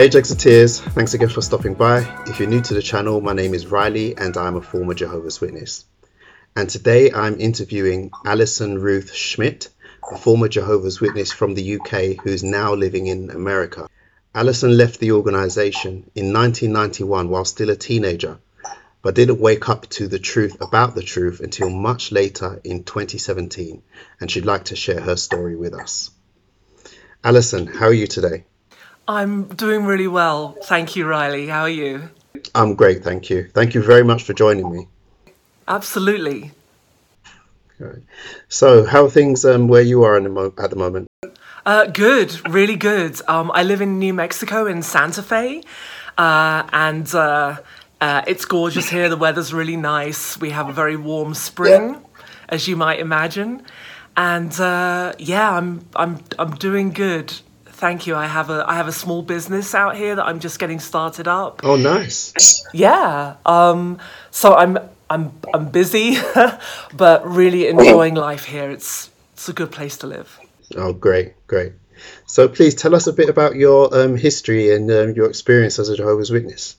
Hey Jexiteers, thanks again for stopping by. If you're new to the channel, my name is Riley and I'm a former Jehovah's Witness. And today I'm interviewing Alison Ruth Schmidt, a former Jehovah's Witness from the UK who's now living in America. Alison left the organization in 1991 while still a teenager, but didn't wake up to the truth about the truth until much later in 2017, and she'd like to share her story with us. Alison, how are you today? I'm doing really well. Thank you, Riley. How are you? I'm great, thank you. Thank you very much for joining me. Absolutely. Okay. So, how are things um, where you are the at the moment? Uh, good, really good. Um, I live in New Mexico in Santa Fe, uh, and uh, uh it's gorgeous here. The weather's really nice. We have a very warm spring, as you might imagine, and uh, yeah, I'm I'm I'm doing good. Thank you. I have a I have a small business out here that I'm just getting started up. Oh, nice. Yeah. Um. So I'm I'm I'm busy, but really enjoying life here. It's it's a good place to live. Oh, great, great. So please tell us a bit about your um, history and um, your experience as a Jehovah's Witness.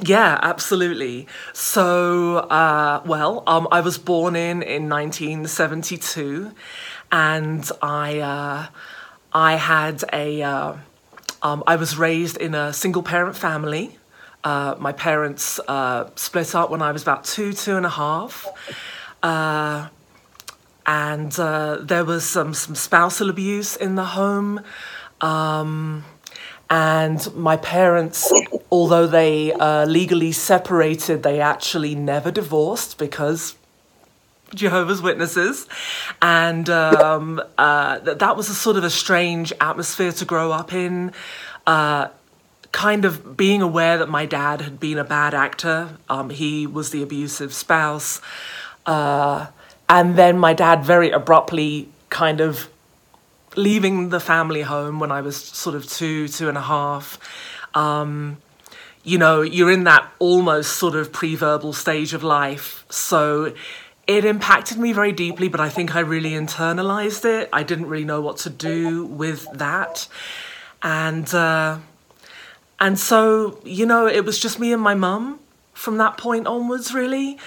Yeah, absolutely. So, uh, well, um, I was born in in 1972, and I. Uh, I had a, uh, um, I was raised in a single parent family. Uh, my parents uh, split up when I was about two, two and a half. Uh, and uh, there was some, some spousal abuse in the home. Um, and my parents, although they uh, legally separated, they actually never divorced because Jehovah's Witnesses, and um, uh, that that was a sort of a strange atmosphere to grow up in. Uh, kind of being aware that my dad had been a bad actor, um, he was the abusive spouse, uh, and then my dad very abruptly kind of leaving the family home when I was sort of two, two and a half. Um, you know, you're in that almost sort of pre-verbal stage of life, so it impacted me very deeply, but I think I really internalized it. I didn't really know what to do with that. And uh, and so, you know, it was just me and my mum from that point onwards, really.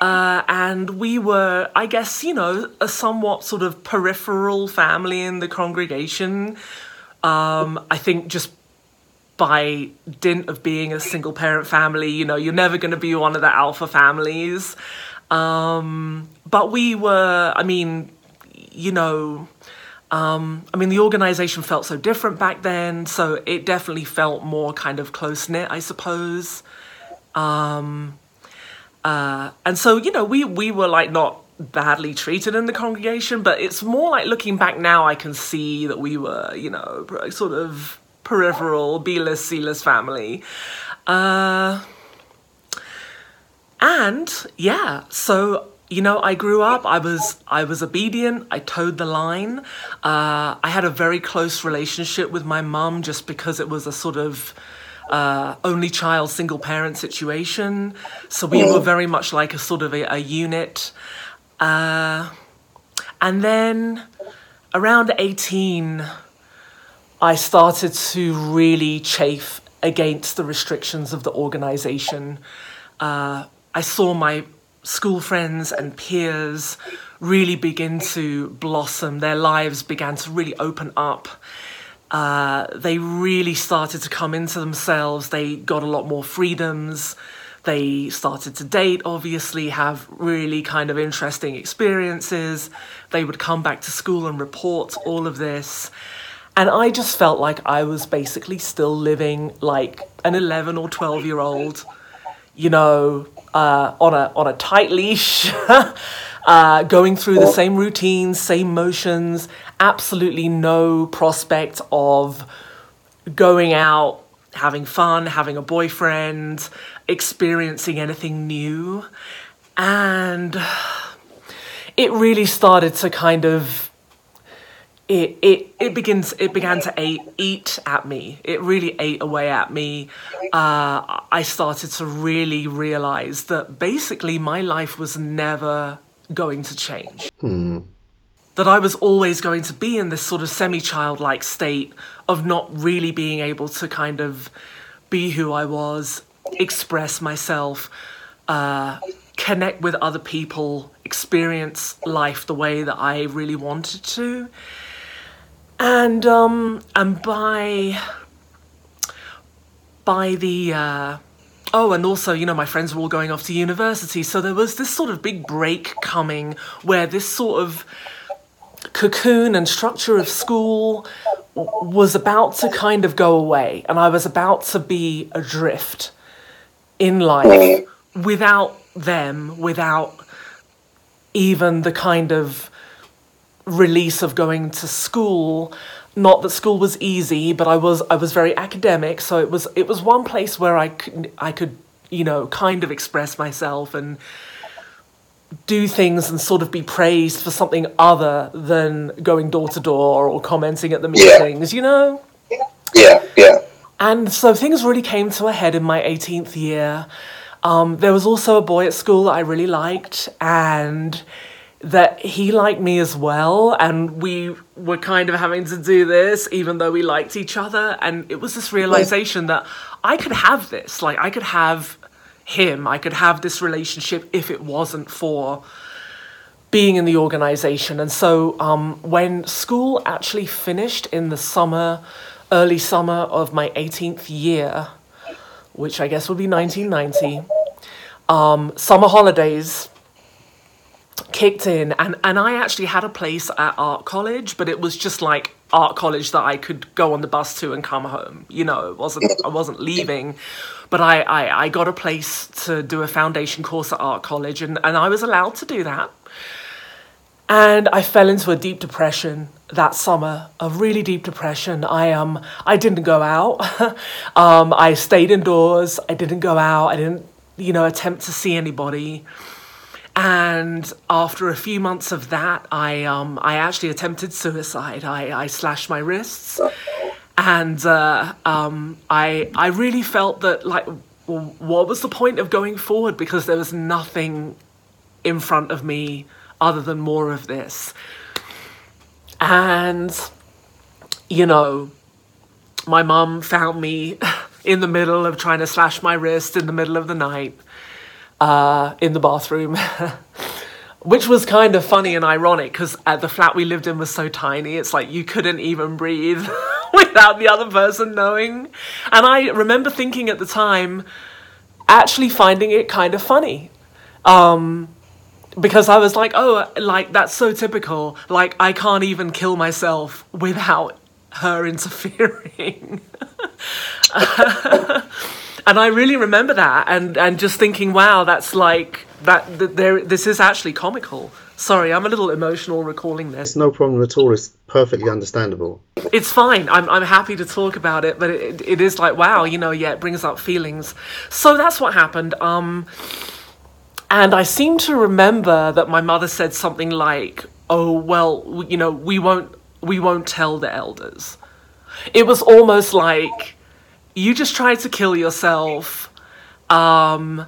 Uh, and we were, I guess, you know, a somewhat sort of peripheral family in the congregation. Um, I think just by dint of being a single parent family, you know, you're never going to be one of the alpha families. Um, but we were, I mean, you know, um, I mean, the organization felt so different back then, so it definitely felt more kind of close knit, I suppose. Um, uh, and so, you know, we, we were like not badly treated in the congregation, but it's more like looking back now, I can see that we were, you know, sort of peripheral, B-list, C-list family. Uh, and yeah, so you know, I grew up. I was I was obedient. I toed the line. Uh, I had a very close relationship with my mum, just because it was a sort of uh, only child, single parent situation. So we were very much like a sort of a, a unit. Uh, and then around eighteen, I started to really chafe against the restrictions of the organization. Uh, I saw my school friends and peers really begin to blossom. Their lives began to really open up. Uh, they really started to come into themselves. They got a lot more freedoms. They started to date, obviously, have really kind of interesting experiences. They would come back to school and report all of this. And I just felt like I was basically still living like an 11 or 12 year old, you know, uh, on a on a tight leash, uh, going through the same routines, same motions. Absolutely no prospect of going out, having fun, having a boyfriend, experiencing anything new, and it really started to kind of it it it begins it began to eat, eat at me it really ate away at me uh, i started to really realize that basically my life was never going to change hmm. that I was always going to be in this sort of semi childlike state of not really being able to kind of be who I was, express myself, uh, connect with other people, experience life the way that I really wanted to. And um, and by by the uh, oh, and also you know my friends were all going off to university, so there was this sort of big break coming where this sort of cocoon and structure of school was about to kind of go away, and I was about to be adrift in life without them, without even the kind of release of going to school. Not that school was easy, but I was I was very academic, so it was it was one place where I could I could you know kind of express myself and do things and sort of be praised for something other than going door to door or commenting at the meetings, yeah. you know? Yeah, yeah. And so things really came to a head in my 18th year. Um, there was also a boy at school that I really liked, and that he liked me as well. And we were kind of having to do this, even though we liked each other. And it was this realization that I could have this. Like, I could have him. I could have this relationship if it wasn't for being in the organization. And so um, when school actually finished in the summer, early summer of my 18th year, which I guess would be 1990, um, summer holidays kicked in and, and I actually had a place at art college, but it was just like art college that I could go on the bus to and come home. You know, it wasn't I wasn't leaving. But I, I, I got a place to do a foundation course at art college and, and I was allowed to do that. And I fell into a deep depression that summer, a really deep depression. I um I didn't go out. um, I stayed indoors. I didn't go out. I didn't, you know, attempt to see anybody. And after a few months of that, I um, I actually attempted suicide. I, I slashed my wrists, and uh, um, I I really felt that like, what was the point of going forward? Because there was nothing in front of me other than more of this. And you know, my mum found me in the middle of trying to slash my wrist in the middle of the night uh, in the bathroom, which was kind of funny and ironic because the flat we lived in was so tiny. It's like you couldn't even breathe without the other person knowing. And I remember thinking at the time, actually finding it kind of funny. Um, because I was like, oh, like that's so typical. Like I can't even kill myself without her interfering. And I really remember that, and and just thinking, wow, that's like that. that there, this is actually comical. Sorry, I'm a little emotional recalling this. It's no problem at all. It's perfectly understandable. It's fine. I'm I'm happy to talk about it, but it, it is like wow, you know, yeah, it brings up feelings. So that's what happened. Um, and I seem to remember that my mother said something like, "Oh well, you know, we won't we won't tell the elders." It was almost like you just tried to kill yourself. Um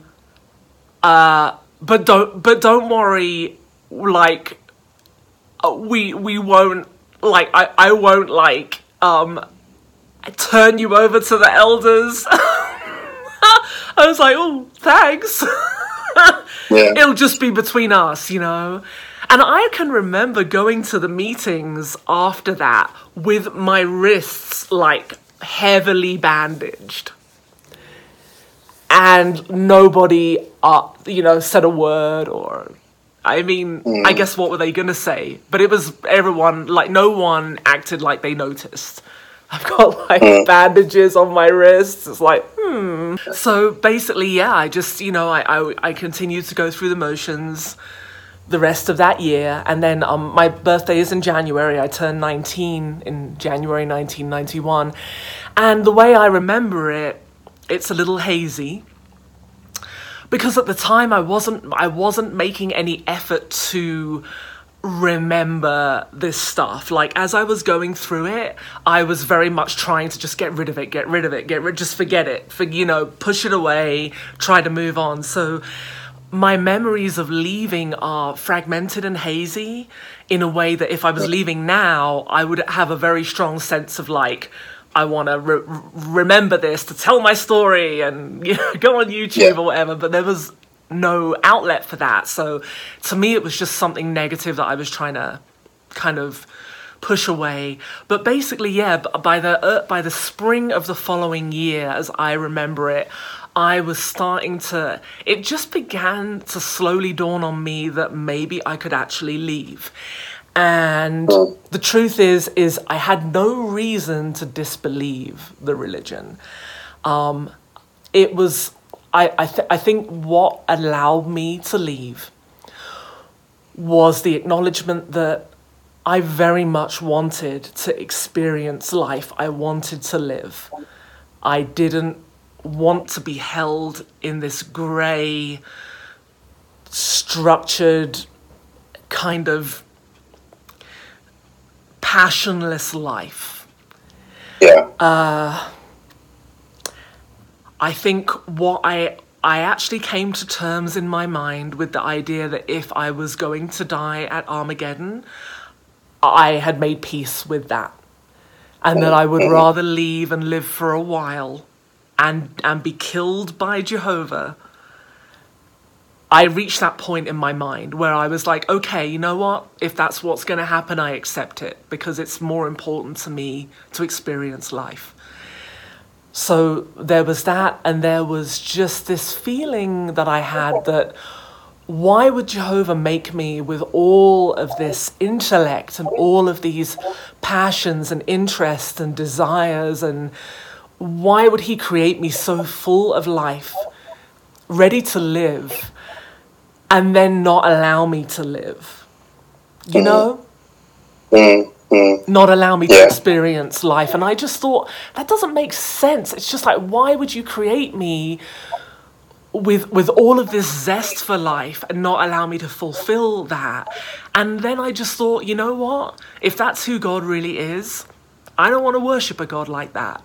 uh but don't but don't worry like uh, we we won't like i i won't like um turn you over to the elders. I was like oh thanks. Yeah. it'll just be between us you know? And I can remember going to the meetings after that with my wrists like heavily bandaged. And nobody, uh, you know, said a word or. I mean, mm. I guess what were they gonna say? But it was everyone, like, no one acted like they noticed. I've got like mm. bandages on my wrists. It's like, hmm. So basically, yeah, I just, you know, I, I, I continued to go through the motions the rest of that year. And then um, my birthday is in January. I turned 19 in January 1991. And the way I remember it, it's a little hazy. Because at the time I wasn't I wasn't making any effort to remember this stuff. Like as I was going through it, I was very much trying to just get rid of it, get rid of it, get rid just forget it. For you know, push it away, try to move on. So my memories of leaving are fragmented and hazy in a way that if I was leaving now, I would have a very strong sense of like, I want to re- remember this to tell my story and you know, go on YouTube yeah. or whatever. But there was no outlet for that. So to me, it was just something negative that I was trying to kind of push away. But basically, yeah, by the uh, by the spring of the following year, as I remember it, I was starting to. It just began to slowly dawn on me that maybe I could actually leave. And the truth is, is I had no reason to disbelieve the religion. Um, it was, I, I, th- I think, what allowed me to leave was the acknowledgement that I very much wanted to experience life. I wanted to live. I didn't want to be held in this grey, structured, kind of passionless life. Yeah. Uh, I think what I I actually came to terms in my mind with the idea that if I was going to die at Armageddon, I had made peace with that. And that I would mm-hmm. rather leave and live for a while and and be killed by Jehovah I reached that point in my mind where I was like, okay, you know what? If that's what's going to happen, I accept it because it's more important to me to experience life. So there was that, and there was just this feeling that I had that why would Jehovah make me with all of this intellect and all of these passions and interests and desires? And why would He create me so full of life, ready to live? and then not allow me to live. You mm. know? Mm. Mm. Not allow me yeah. to experience life. And I just thought, that doesn't make sense. It's just like, why would you create me with with all of this zest for life and not allow me to fulfill that? And then I just thought, you know what? If that's who God really is, I don't want to worship a God like that.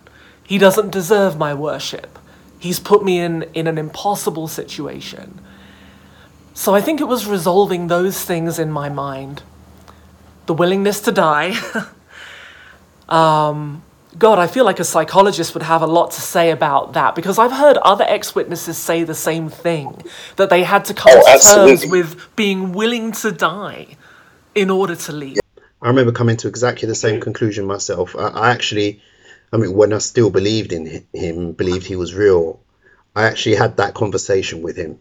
He doesn't deserve my worship. He's put me in, in an impossible situation. So I think it was resolving those things in my mind the willingness to die. um, God, I feel like a psychologist would have a lot to say about that because I've heard other ex witnesses say the same thing that they had to come oh, to terms with being willing to die in order to leave. I remember coming to exactly the same conclusion myself. I, I actually, I mean, when I still believed in him, believed he was real, I actually had that conversation with him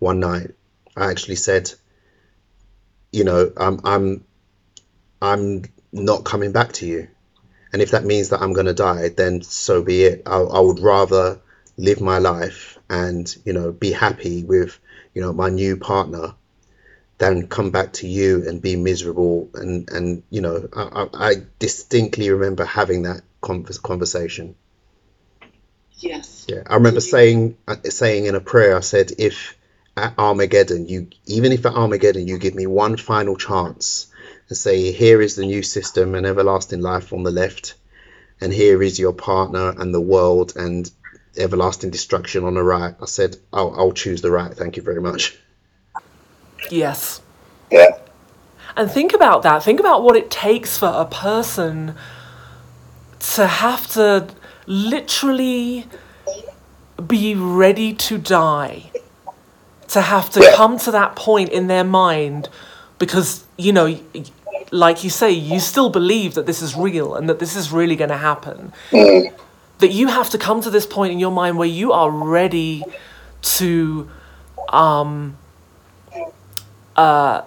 one night. I actually said, you know, I'm I'm I'm not coming back to you, and if that means that I'm going to die, then so be it. I, I would rather live my life and you know be happy with you know my new partner than come back to you and be miserable. And and you know I, I distinctly remember having that conversation yes yeah i remember saying uh, saying in a prayer i said if at Armageddon, you even if at Armageddon you give me one final chance and say, here is the new system and everlasting life on the left, and here is your partner and the world and everlasting destruction on the right. I said, I'll, I'll choose the right. Thank you very much. Yes. Yeah. And think about that. Think about what it takes for a person to have to literally be ready to die to have to yeah. come to that point in their mind because you know like you say you still believe that this is real and that this is really going to happen mm. that you have to come to this point in your mind where you are ready to um uh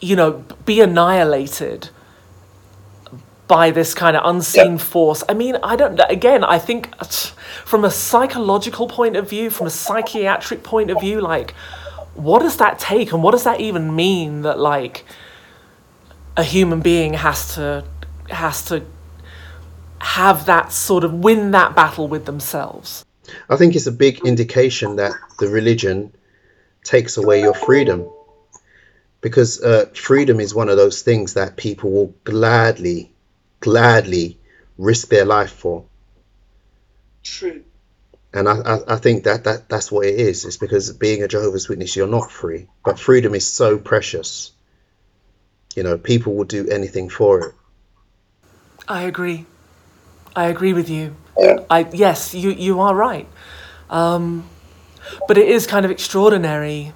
you know be annihilated by this kind of unseen yep. force. I mean, I don't, again, I think from a psychological point of view, from a psychiatric point of view, like, what does that take and what does that even mean that, like, a human being has to, has to have that sort of win that battle with themselves? I think it's a big indication that the religion takes away your freedom because uh, freedom is one of those things that people will gladly gladly risk their life for. True. And I, I, I think that, that that's what it is. It's because being a Jehovah's Witness, you're not free. But freedom is so precious. You know, people will do anything for it. I agree. I agree with you. Yeah. I yes, you you are right. Um, but it is kind of extraordinary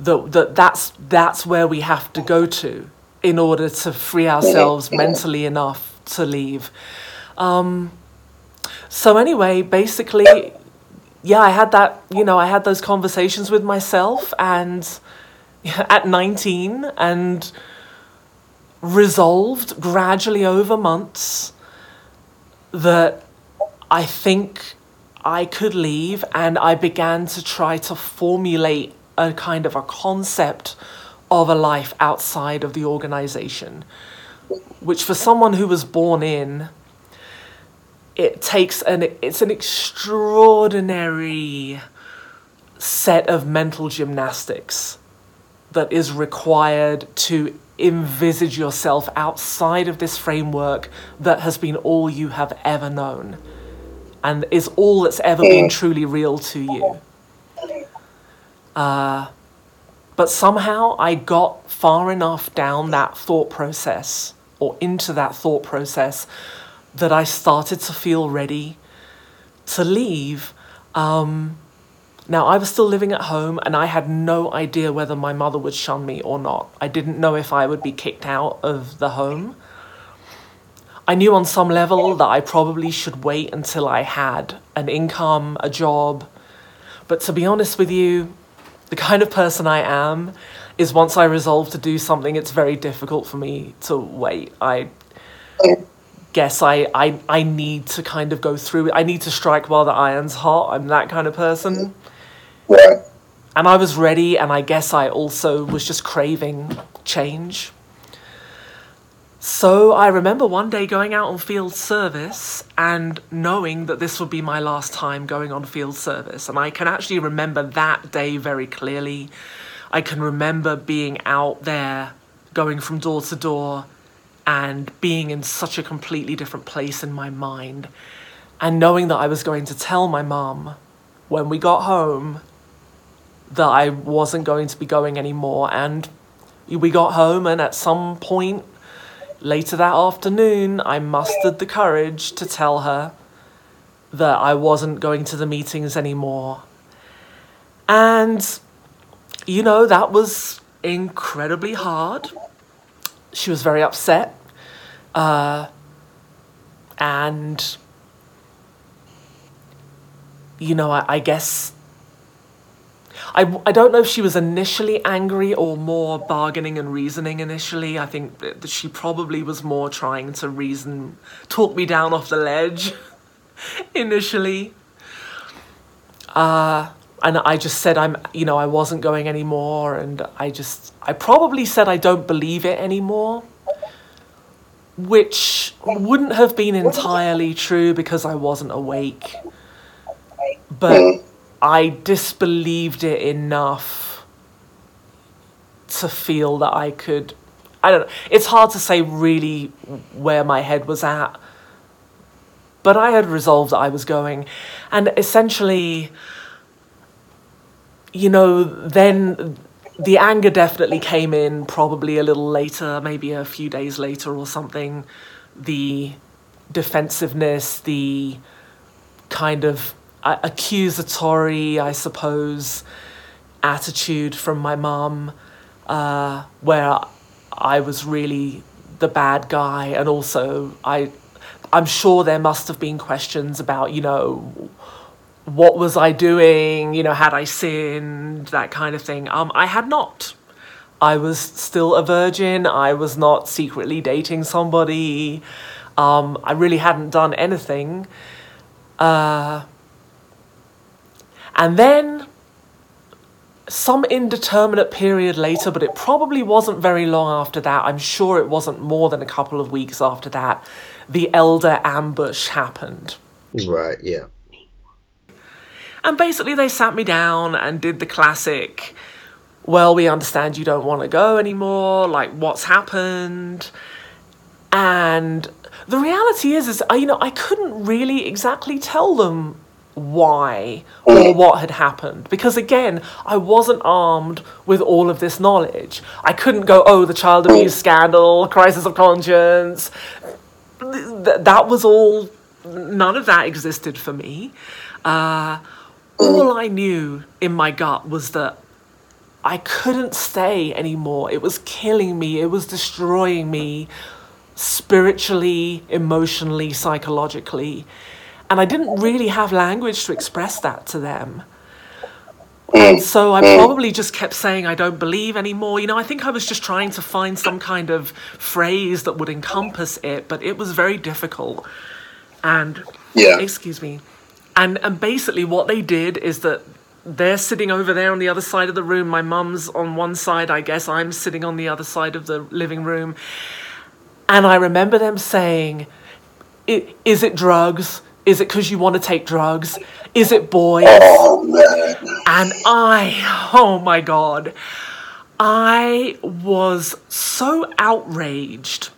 that that that's that's where we have to go to in order to free ourselves mentally enough to leave. Um, so anyway, basically, yeah, I had that. You know, I had those conversations with myself, and at nineteen, and resolved gradually over months that I think I could leave, and I began to try to formulate a kind of a concept of a life outside of the organization, which for someone who was born in, it takes an it's an extraordinary set of mental gymnastics that is required to envisage yourself outside of this framework that has been all you have ever known and is all that's ever been truly real to you. Uh, but somehow I got far enough down that thought process or into that thought process that I started to feel ready to leave. Um, now, I was still living at home and I had no idea whether my mother would shun me or not. I didn't know if I would be kicked out of the home. I knew on some level that I probably should wait until I had an income, a job. But to be honest with you, the kind of person I am is once I resolve to do something, it's very difficult for me to wait. I guess I, I, I need to kind of go through it. I need to strike while the iron's hot. I'm that kind of person. Right. And I was ready, and I guess I also was just craving change. So I remember one day going out on field service and knowing that this would be my last time going on field service. And I can actually remember that day very clearly. I can remember being out there, going from door to door, and being in such a completely different place in my mind. And knowing that I was going to tell my mum when we got home that I wasn't going to be going anymore. And we got home, and at some point, Later that afternoon, I mustered the courage to tell her that I wasn't going to the meetings anymore. And, you know, that was incredibly hard. She was very upset. Uh, and, you know, I, I guess I, I don't know if she was initially angry or more bargaining and reasoning initially. I think that she probably was more trying to reason, talk me down off the ledge initially. Uh, and I just said I'm, you know, I wasn't going anymore, and I just, I probably said I don't believe it anymore, which wouldn't have been entirely true because I wasn't awake. But I disbelieved it enough to feel that I could. I don't know. It's hard to say really where my head was at. But I had resolved that I was going. And essentially, you know, then the anger definitely came in probably a little later, maybe a few days later or something. The defensiveness, the kind of accusatory, I suppose, attitude from my mum, uh, where I was really the bad guy, and also I, I'm sure there must have been questions about, you know, what was I doing? You know, had I sinned? That kind of thing. Um, I had not. I was still a virgin. I was not secretly dating somebody. Um, I really hadn't done anything. Uh, and then some indeterminate period later, but it probably wasn't very long after that. I'm sure it wasn't more than a couple of weeks after that. The elder ambush happened. Right, yeah. And basically, they sat me down and did the classic well, we understand you don't want to go anymore, like, what's happened? And the reality is, is, you know, I couldn't really exactly tell them why or what had happened. Because again, I wasn't armed with all of this knowledge. I couldn't go, oh, the child abuse scandal, crisis of conscience. Th- that was all, none of that existed for me. Uh, all I knew in my gut was that I couldn't stay anymore. It was killing me, it was destroying me spiritually, emotionally, psychologically. And I didn't really have language to express that to them. Mm. And so I mm. probably just kept saying, I don't believe anymore. You know, I think I was just trying to find some kind of phrase that would encompass it, but it was very difficult. And, Yeah. excuse me. And, and basically, what they did is that they're sitting over there on the other side of the room. My mum's on one side, I guess. I'm sitting on the other side of the living room. And I remember them saying, "I- Is it drugs? Is it because you want to take drugs? Is it boys? Oh man. And I, oh my God, I was so outraged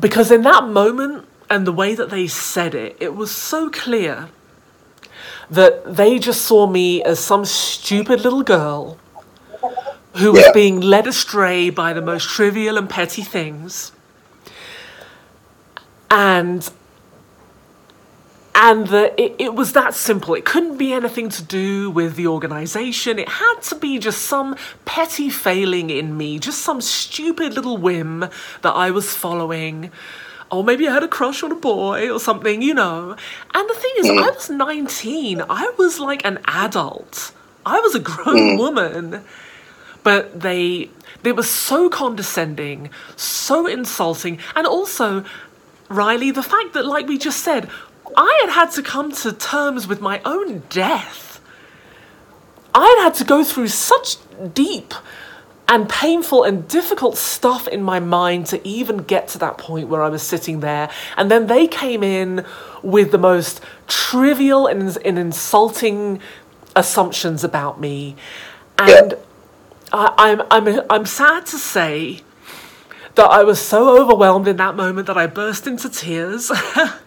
because in that moment and the way that they said it, it was so clear that they just saw me as some stupid little girl who was Yeah. being led astray by the most trivial and petty things. And and that it, it was that simple. It couldn't be anything to do with the organization. It had to be just some petty failing in me, just some stupid little whim that I was following. Or maybe I had a crush on a boy or something, you know. And the thing is, I mm. was 19. I was like an adult. I was a grown mm. woman. But they they were so condescending, so insulting, and also Riley, the fact that, like we just said, I had had to come to terms with my own death. I had had to go through such deep and painful and difficult stuff in my mind to even get to that point where I was sitting there. And then they came in with the most trivial and, and insulting assumptions about me. And I, I'm, I'm, I'm sad to say that I was so overwhelmed in that moment that I burst into tears,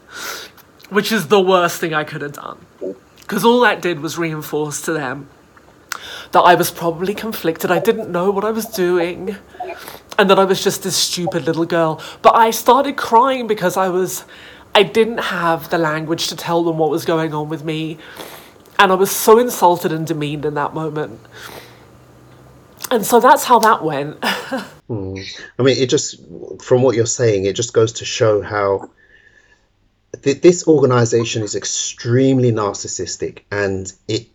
which is the worst thing I could have done. Because all that did was reinforce to them that I was probably conflicted. I didn't know what I was doing. And that I was just this stupid little girl. But I started crying because I was. I didn't have the language to tell them what was going on with me. And I was so insulted and demeaned in that moment. And so that's how that went. Hmm. I mean, it just, from what you're saying, it just goes to show how th- this organization is extremely narcissistic and it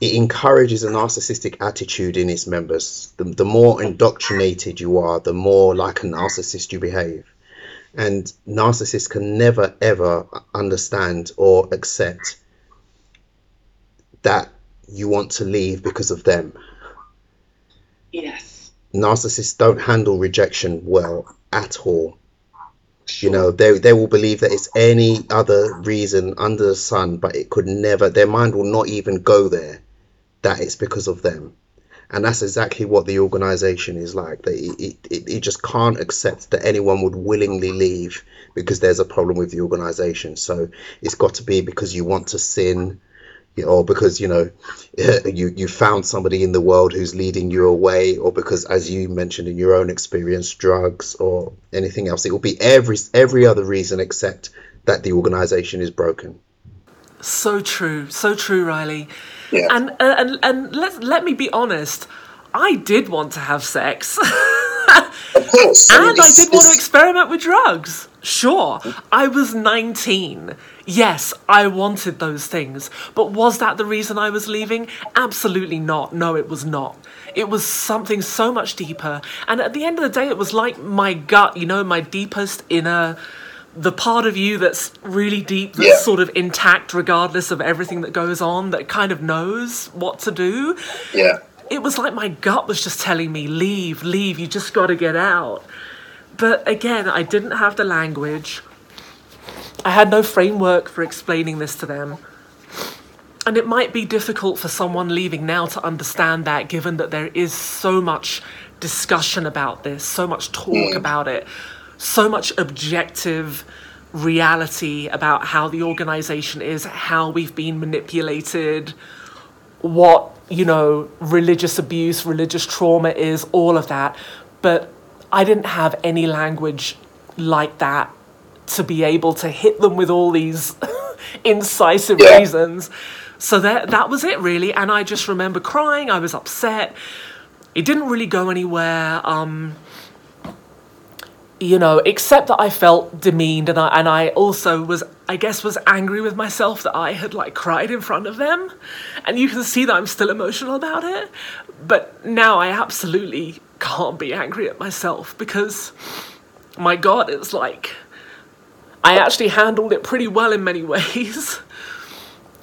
it encourages a narcissistic attitude in its members. The, the more indoctrinated you are, the more like a narcissist you behave. And narcissists can never ever understand or accept that you want to leave because of them Yes. narcissists don't handle rejection well at all. You know, they they will believe that it's any other reason under the sun, but it could never. Their mind will not even go there. That it's because of them, and that's exactly what the organization is like. They it, it, it just can't accept that anyone would willingly leave because there's a problem with the organization. So it's got to be because you want to sin, or because you know you you found somebody in the world who's leading you away, or because, as you mentioned in your own experience, drugs or anything else. It will be every every other reason except that the organization is broken. So true, so true, Riley. Yeah. And uh, and and let let me be honest. I did want to have sex, Of course. and I it's- did want to experiment with drugs. Sure, I was nineteen. Yes, I wanted those things. But was that the reason I was leaving? Absolutely not. No, it was not. It was something so much deeper. And at the end of the day, it was like my gut, you know, my deepest inner the part of you that's really deep, that's Yeah. sort of intact regardless of everything that goes on, that kind of knows what to do. Yeah. It was like my gut was just telling me, leave, leave, you just got to get out. But again, I didn't have the language. I had no framework for explaining this to them. And it might be difficult for someone leaving now to understand that, given that there is so much discussion about this, so much talk hmm. about it, so much objective reality about how the organization is, how we've been manipulated, what, you know, religious abuse, religious trauma is, all of that. But I didn't have any language like that to be able to hit them with all these incisive Yeah. reasons. So that that was it really, and I just remember crying. I was upset. It didn't really go anywhere. Um, you know, except that I felt demeaned, and I and I also was, I guess, was angry with myself that I had like cried in front of them, and you can see that I'm still emotional about it. But now I absolutely can't be angry at myself because, my God, it's like I actually handled it pretty well in many ways.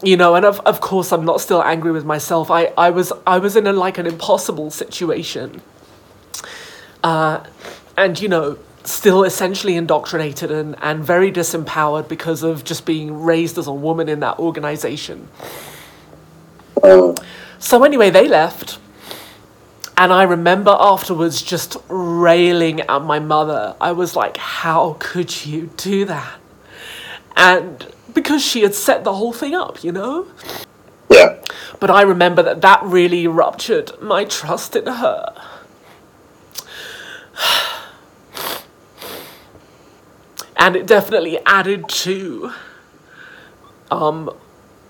You know, and of of course I'm not still angry with myself. I, I was I was in a like an impossible situation. Uh, and you know, still essentially indoctrinated and, and very disempowered because of just being raised as a woman in that organization. Mm. So anyway, they left. And I remember afterwards just railing at my mother. I was like, how could you do that? And because she had set the whole thing up, you know? Yeah. But I remember that that really ruptured my trust in her. And it definitely added to um,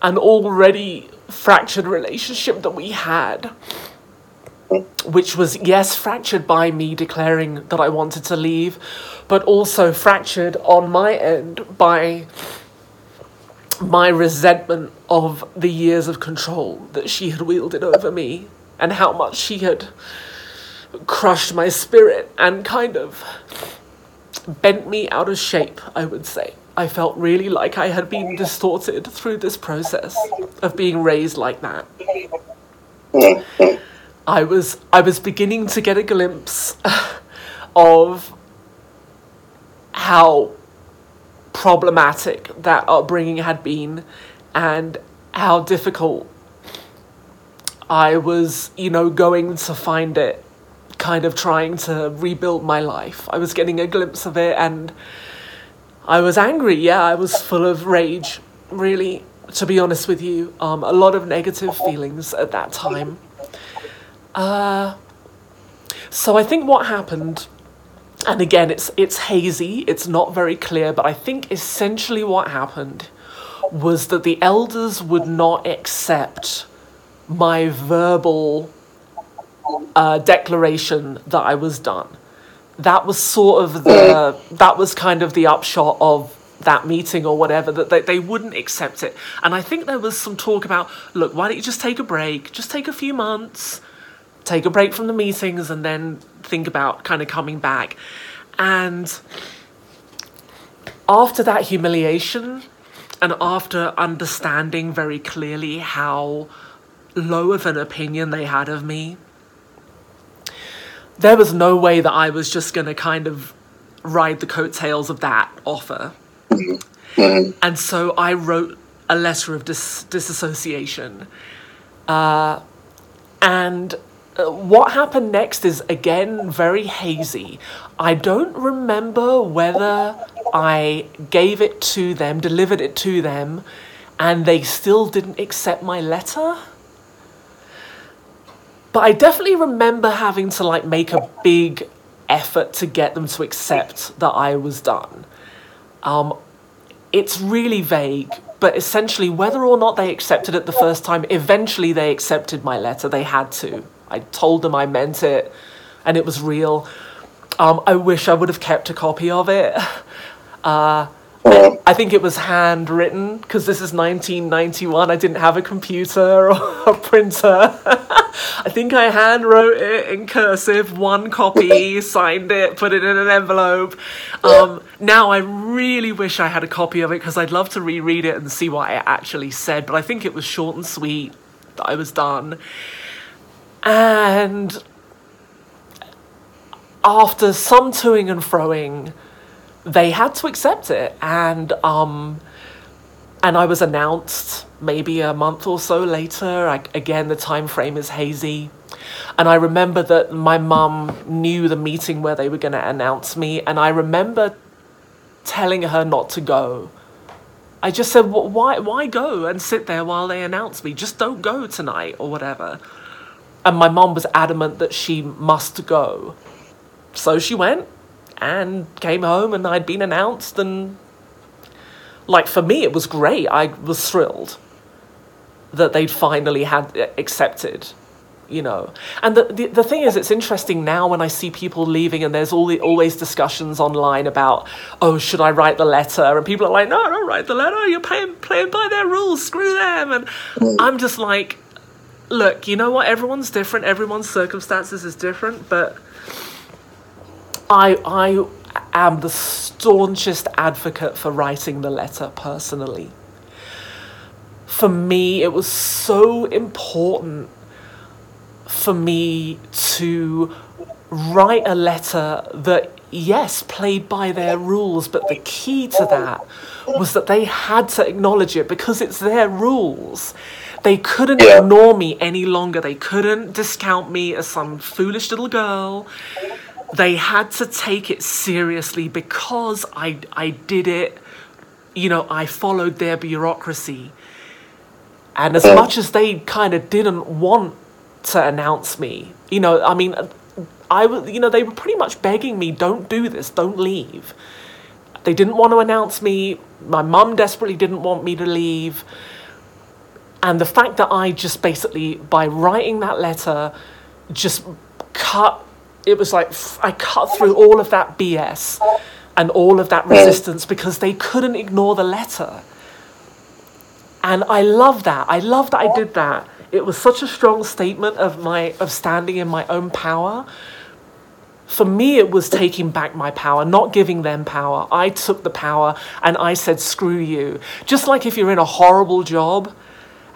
an already fractured relationship that we had, which was, yes, fractured by me declaring that I wanted to leave, but also fractured on my end by my resentment of the years of control that she had wielded over me and how much she had crushed my spirit and kind of bent me out of shape, I would say. I felt really like I had been distorted through this process of being raised like that. I was I was beginning to get a glimpse of how problematic that upbringing had been and how difficult I was, you know, going to find it, kind of trying to rebuild my life. I was getting a glimpse of it and I was angry. Yeah, I was full of rage, really, to be honest with you. Um, a lot of negative feelings at that time. Uh, so I think what happened and again it's it's hazy it's not very clear but i think essentially what happened was that the elders would not accept my verbal uh, declaration that i was done. That was sort of the that was kind of the upshot of that meeting or whatever that they, they wouldn't accept it. And i think there was some talk about look why don't you just take a break? Just take a few months take a break from the meetings and then think about kind of coming back. And after that humiliation, and after understanding very clearly how low of an opinion they had of me, there was no way that I was just going to kind of ride the coattails of that offer. And so I wrote a letter of dis- disassociation. Uh, and uh, what happened next is again very hazy. I don't remember whether I gave it to them, delivered it to them, and they still didn't accept my letter. But I definitely remember having to like make a big effort to get them to accept that I was done. Um, it's really vague, but essentially, whether or not they accepted it the first time, eventually they accepted my letter. They had to. I told them I meant it and it was real. Um, I wish I would have kept a copy of it. Uh, I think it was handwritten because this is 1991. I didn't have a computer or a printer. I think I handwrote it in cursive, one copy, signed it, put it in an envelope. Um, now I really wish I had a copy of it because I'd love to reread it and see what it actually said. But I think it was short and sweet that I was done. And after some toing and froing, they had to accept it, and um, and I was announced maybe a month or so later. I, again, the time frame is hazy, and I remember that my mum knew the meeting where they were going to announce me, and I remember telling her not to go. I just said, why, why go and sit there while they announce me? Just don't go tonight or whatever. And my mom was adamant that she must go. So she went and came home, and I'd been announced. And, like, for me, it was great. I was thrilled that they'd finally had uh, accepted you know. And the, the the thing is it's interesting now when i see people leaving and there's all the, always discussions online about oh should i write the letter? And people are like no don't write the letter. You're playing playing by their rules. Screw them. And i'm just like look you know what? Everyone's different. Everyone's circumstances is different. But i i am the staunchest advocate for writing the letter personally for me it was so important for me to write a letter that, yes, played by their rules, but the key to that was that they had to acknowledge it because it's their rules. They couldn't ignore me any longer. They couldn't discount me as some foolish little girl. They had to take it seriously because I, I did it, you know, I followed their bureaucracy. And as much as they kind of didn't want to announce me, you know, I mean, I was, you know, they were pretty much begging me, don't do this, don't leave. They didn't want to announce me. My mum desperately didn't want me to leave. And the fact that I just basically, by writing that letter, just cut, it was like f- I cut through all of that BS and all of that mm. resistance because they couldn't ignore the letter. And I love that. I love that I did that. It was such a strong statement of my of standing in my own power. For me, it was taking back my power, not giving them power. I took the power and I said, screw you. Just like if you're in a horrible job,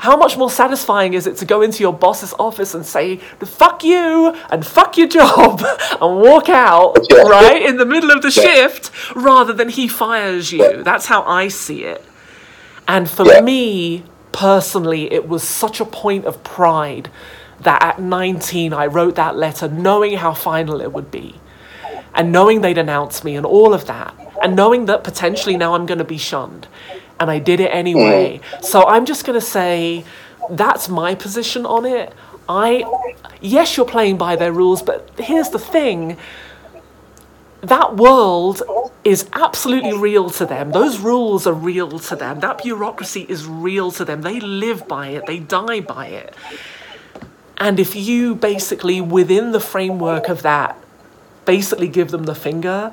how much more satisfying is it to go into your boss's office and say, fuck you and fuck your job and walk out, right, in the middle of the shift rather than he fires you? That's how I see it. And for Yeah. me personally, it was such a point of pride that at 19 I wrote that letter knowing how final it would be and knowing they'd announce me and all of that and knowing that potentially now I'm going to be shunned. And I did it anyway. Mm. So I'm just going to say that's my position on it. I, yes, you're playing by their rules, but here's the thing that world is absolutely real to them. Those rules are real to them. That bureaucracy is real to them. They live by it, they die by it. And if you basically, within the framework of that, basically give them the finger,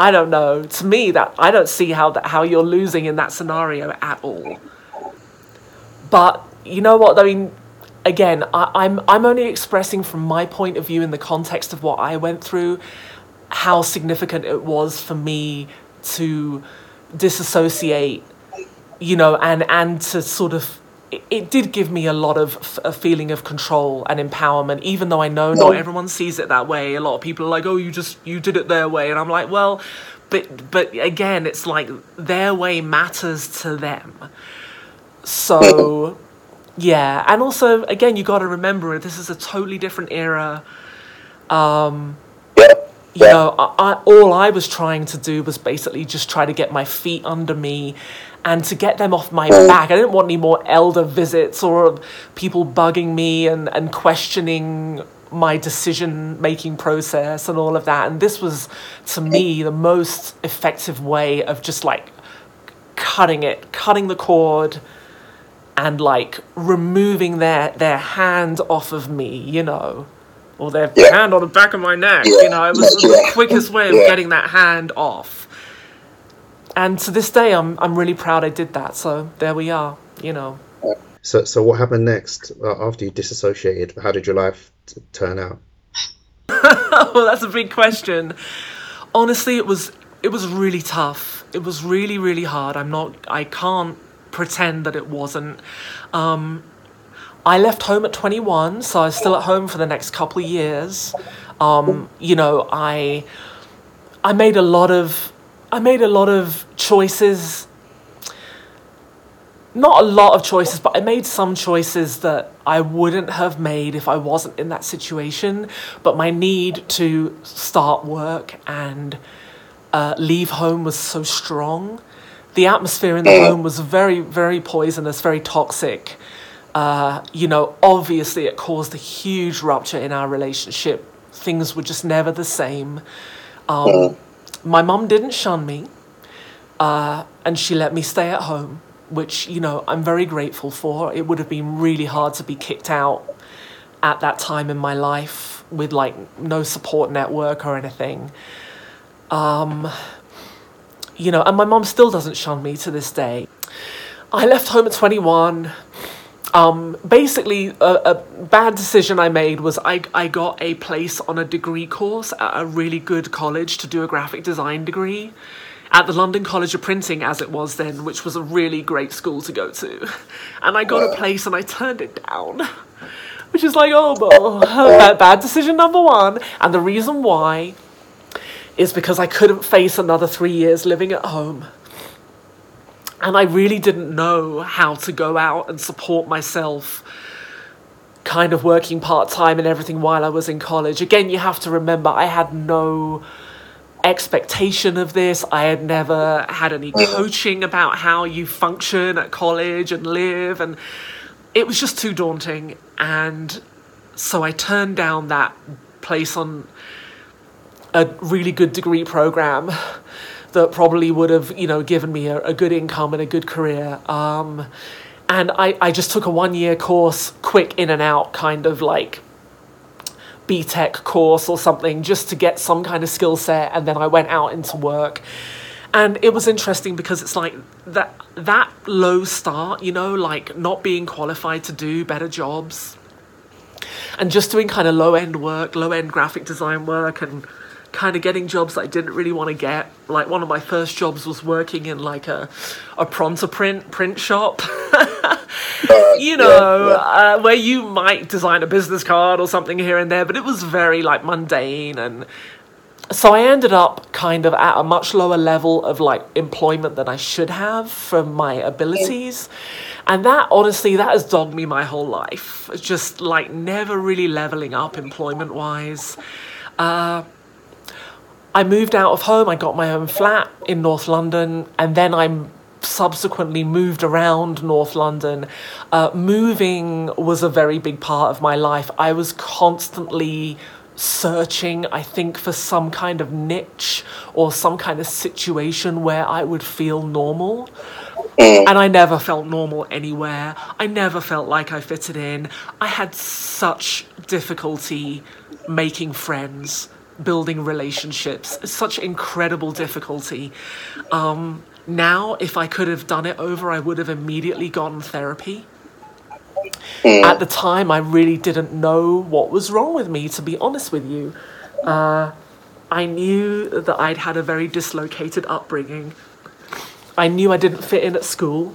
I don't know. To me, that I don't see how that how you're losing in that scenario at all. But you know what? I mean, again, I, I'm I'm only expressing from my point of view in the context of what I went through, how significant it was for me to disassociate, you know, and and to sort of. It, did give me a lot of f- a feeling of control and empowerment, even though I know not everyone sees it that way. A lot of people are like, "Oh, you just you did it their way," and I'm like, "Well, but but again, it's like their way matters to them." So, yeah, and also again, you got to remember this is a totally different era. Um, yeah. You know, I, I, all I was trying to do was basically just try to get my feet under me and to get them off my oh. back. I didn't want any more elder visits or people bugging me and, and questioning my decision making process and all of that. And this was, to me, the most effective way of just like cutting it, cutting the cord and like removing their their hand off of me, you know, or their Yeah. hand on the back of my neck. Yeah. You know, it was the quickest way of Yeah. getting that hand off. And to this day, I'm I'm really proud I did that. So there we are. You know. So, so what happened next uh, after you disassociated? How did your life t- turn out? Oh, that's a big question. Honestly, it was it was really tough. It was really really hard. I'm not. I can't pretend that it wasn't. Um, I left home at 21, so I was still at home for the next couple of years. Um, you know, I I made a lot of I made a lot of choices. Not a lot of choices, but I made some choices that I wouldn't have made if I wasn't in that situation. But my need to start work and uh, leave home was so strong. The atmosphere in the home was very, very poisonous, very toxic. Uh, you know, obviously, it caused a huge rupture in our relationship. Things were just never the same. Um, my mum didn't shun me, uh, and she let me stay at home, which, you know, I'm very grateful for. It would have been really hard to be kicked out at that time in my life with like no support network or anything. Um, you know, and my mom still doesn't shun me to this day. I left home at 21. Um, basically, a, a, bad decision I made was I, I got a place on a degree course at a really good college to do a graphic design degree at the London College of Printing, as it was then, which was a really great school to go to. And I got a place and I turned it down, which is like, oh, bad, bad decision number one. And the reason why is because I couldn't face another three years living at home. And I really didn't know how to go out and support myself, kind of working part time and everything while I was in college. Again, you have to remember I had no expectation of this. I had never had any coaching about how you function at college and live, and it was just too daunting. And so I turned down that place on a really good degree program that probably would have, you know, given me a, a good income and a good career. Um, and I, I just took a one year course, quick in and out, kind of like BTEC course or something, just to get some kind of skill set. And then I went out into work. And it was interesting because it's like that that low start, you know, like not being qualified to do better jobs and just doing kind of low end work, low end graphic design work and kind of getting jobs that I didn't really want to get. Like one of my first jobs was working in like a a Prontaprint print shop. you know, yeah, yeah. Uh, where you might design a business card or something here and there, but it was very like mundane and so I ended up kind of at a much lower level of like employment than I should have from my abilities. And that honestly, that has dogged me my whole life. Just like never really leveling up employment wise. Uh, I moved out of home, I got my own flat in North London, and then I subsequently moved around North London. Uh, moving was a very big part of my life. I was constantly searching, I think, for some kind of niche or some kind of situation where I would feel normal. And I never felt normal anywhere. I never felt like I fitted in. I had such difficulty making friends building relationships. Such incredible difficulty. Um, now, if I could have done it over, I would have immediately gone therapy. Mm. At the time, I really didn't know what was wrong with me, to be honest with you. Uh, I knew that I'd had a very dislocated upbringing. I knew I didn't fit in at school.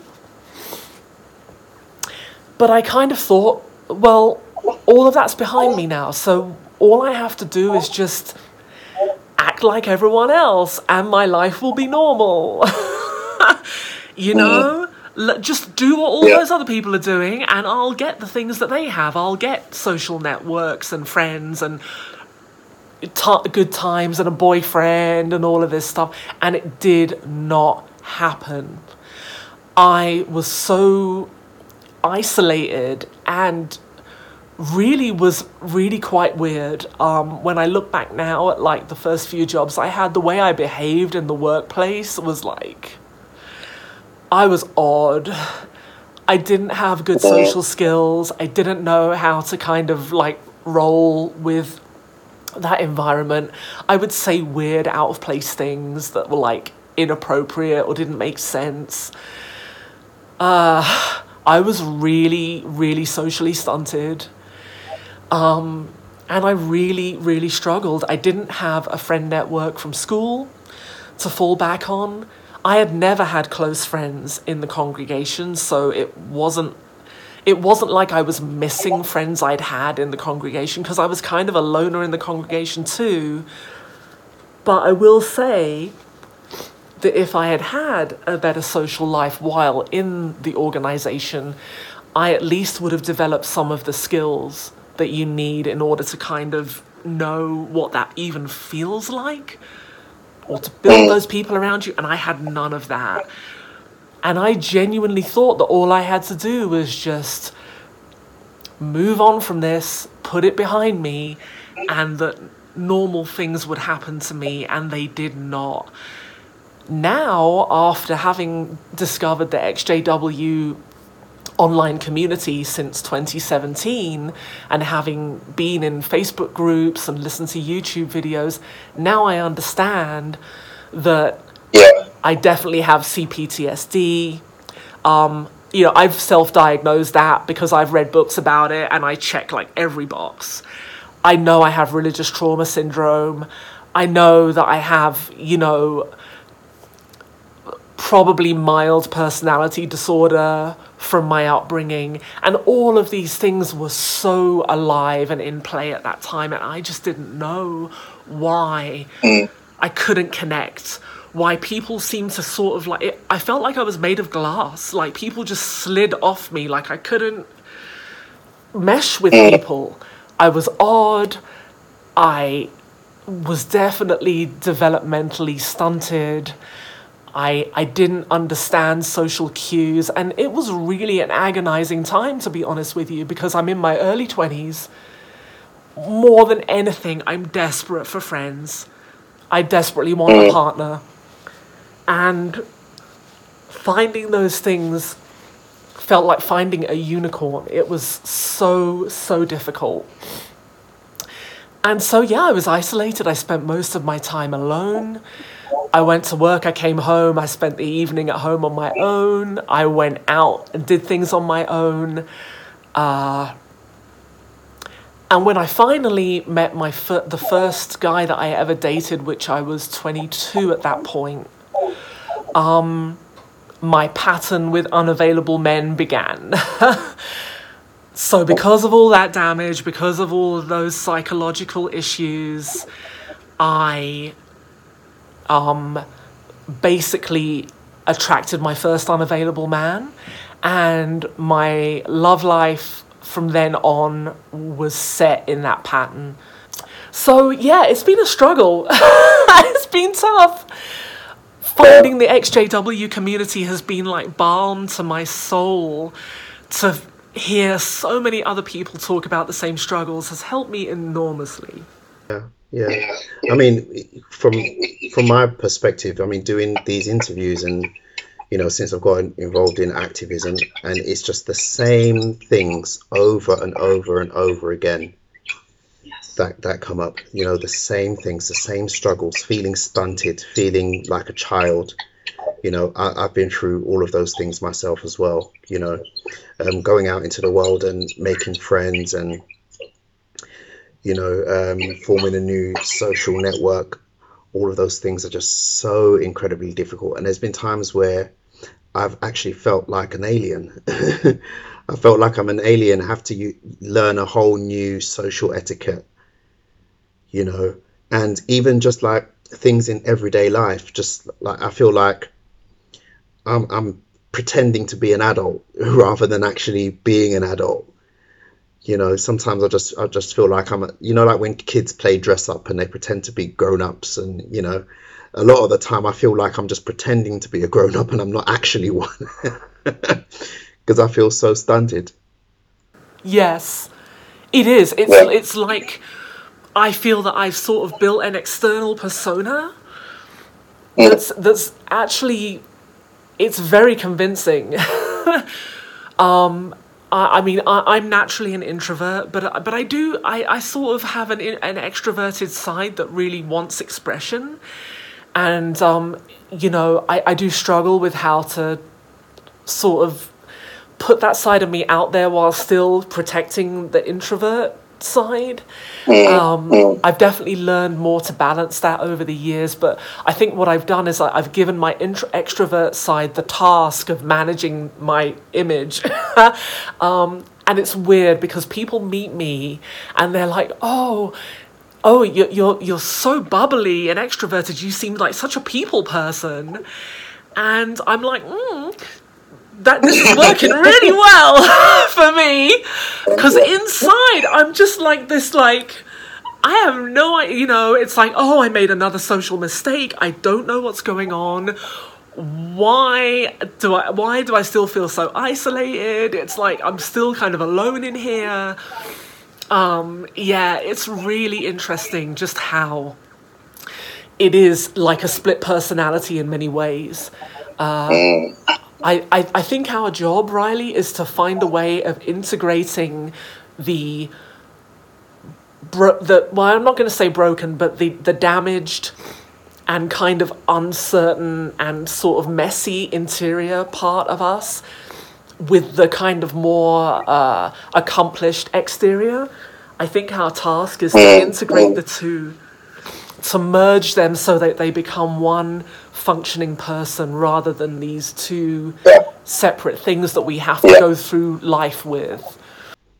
But I kind of thought, well, all of that's behind me now, so all I have to do is just act like everyone else and my life will be normal. you know? Mm. Just do what all yeah. those other people are doing and I'll get the things that they have. I'll get social networks and friends and t- good times and a boyfriend and all of this stuff. And it did not happen. I was so isolated and really was really quite weird. Um, when I look back now at like the first few jobs I had, the way I behaved in the workplace was like I was odd. I didn't have good social skills. I didn't know how to kind of like roll with that environment. I would say weird, out of place things that were like inappropriate or didn't make sense. Uh, I was really, really socially stunted. Um, and I really, really struggled. I didn't have a friend network from school to fall back on. I had never had close friends in the congregation, so it wasn't it wasn't like I was missing friends I'd had in the congregation because I was kind of a loner in the congregation too. But I will say that if I had had a better social life while in the organization, I at least would have developed some of the skills that you need in order to kind of know what that even feels like. or to build mm. those people around you. And I had none of that. And I genuinely thought that all I had to do was just move on from this, put it behind me, and that normal things would happen to me, and they did not. Now, after having discovered the XJW online community since 2017 and having been in Facebook groups and listened to YouTube videos, now I understand that Yeah. I definitely have CPTSD. Um, you know, I've self-diagnosed that because I've read books about it and I check like every box. I know I have religious trauma syndrome. I know that I have, you know, probably mild personality disorder from my upbringing. And all of these things were so alive and in play at that time. And I just didn't know why mm. I couldn't connect. Why people seemed to sort of like it, I felt like I was made of glass. Like people just slid off me. Like I couldn't mesh with mm. people. I was odd. I was definitely developmentally stunted. I, I didn't understand social cues, and it was really an agonizing time, to be honest with you, because I'm in my early 20s. More than anything, I'm desperate for friends. I desperately want a mm. partner. And finding those things felt like finding a unicorn. It was so, so difficult. And so, yeah, I was isolated. I spent most of my time alone. I went to work, I came home, I spent the evening at home on my own. I went out and did things on my own. Uh, and when I finally met my the first guy that I ever dated, which I was 22 at that point, um, my pattern with unavailable men began. so, because of all that damage, because of all those psychological issues, I um, basically attracted my first unavailable man, and my love life from then on was set in that pattern. So, yeah, it's been a struggle. it's been tough. Finding the XJW community has been like balm to my soul. To hear so many other people talk about the same struggles has helped me enormously. Yeah, I mean, from from my perspective, I mean, doing these interviews and you know, since I've gotten involved in activism, and it's just the same things over and over and over again that that come up. You know, the same things, the same struggles, feeling stunted, feeling like a child. You know, I, I've been through all of those things myself as well. You know, um, going out into the world and making friends and you know, um, forming a new social network. All of those things are just so incredibly difficult. And there's been times where I've actually felt like an alien. I felt like I'm an alien, have to u- learn a whole new social etiquette, you know, and even just like things in everyday life, just like I feel like I'm, I'm pretending to be an adult rather than actually being an adult you know sometimes i just i just feel like i'm a, you know like when kids play dress up and they pretend to be grown-ups and you know a lot of the time i feel like i'm just pretending to be a grown-up and i'm not actually one because i feel so stunted Yes, it is. It's Yeah. it's like I feel that I've sort of built an external persona that's that's actually it's very convincing. um, I, I mean, I, I'm naturally an introvert, but but I do I, I sort of have an an extroverted side that really wants expression, and um, you know, I, I do struggle with how to sort of put that side of me out there while still protecting the introvert side. Um, I've definitely learned more to balance that over the years, but I think what I've done is I- I've given my intro- extrovert side the task of managing my image. um, and it's weird because people meet me and they're like, oh, oh, you're, you're, you're so bubbly and extroverted. You seem like such a people person. And I'm like, mm, that this is working really well for me because inside I'm just like this like I have no. You know, it's like, oh, I made another social mistake. I don't know what's going on. Why do I? Why do I still feel so isolated? It's like I'm still kind of alone in here. Um, yeah, it's really interesting just how it is like a split personality in many ways. Uh, I, I, I think our job, Riley, is to find a way of integrating the bro- the well, I'm not going to say broken, but the the damaged and kind of uncertain and sort of messy interior part of us with the kind of more uh, accomplished exterior. I think our task is to integrate the two, to merge them so that they become one functioning person rather than these two separate things that we have to go through life with.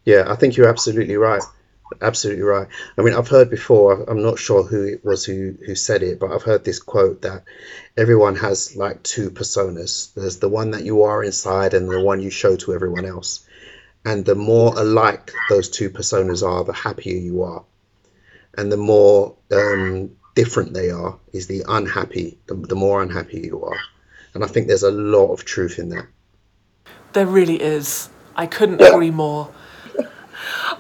Yeah, I think you're absolutely right. Absolutely right. I mean, I've heard before. I'm not sure who it was who who said it, but I've heard this quote that everyone has like two personas. There's the one that you are inside, and the one you show to everyone else. And the more alike those two personas are, the happier you are. And the more um, different they are, is the unhappy. The, the more unhappy you are. And I think there's a lot of truth in that. There really is. I couldn't agree more.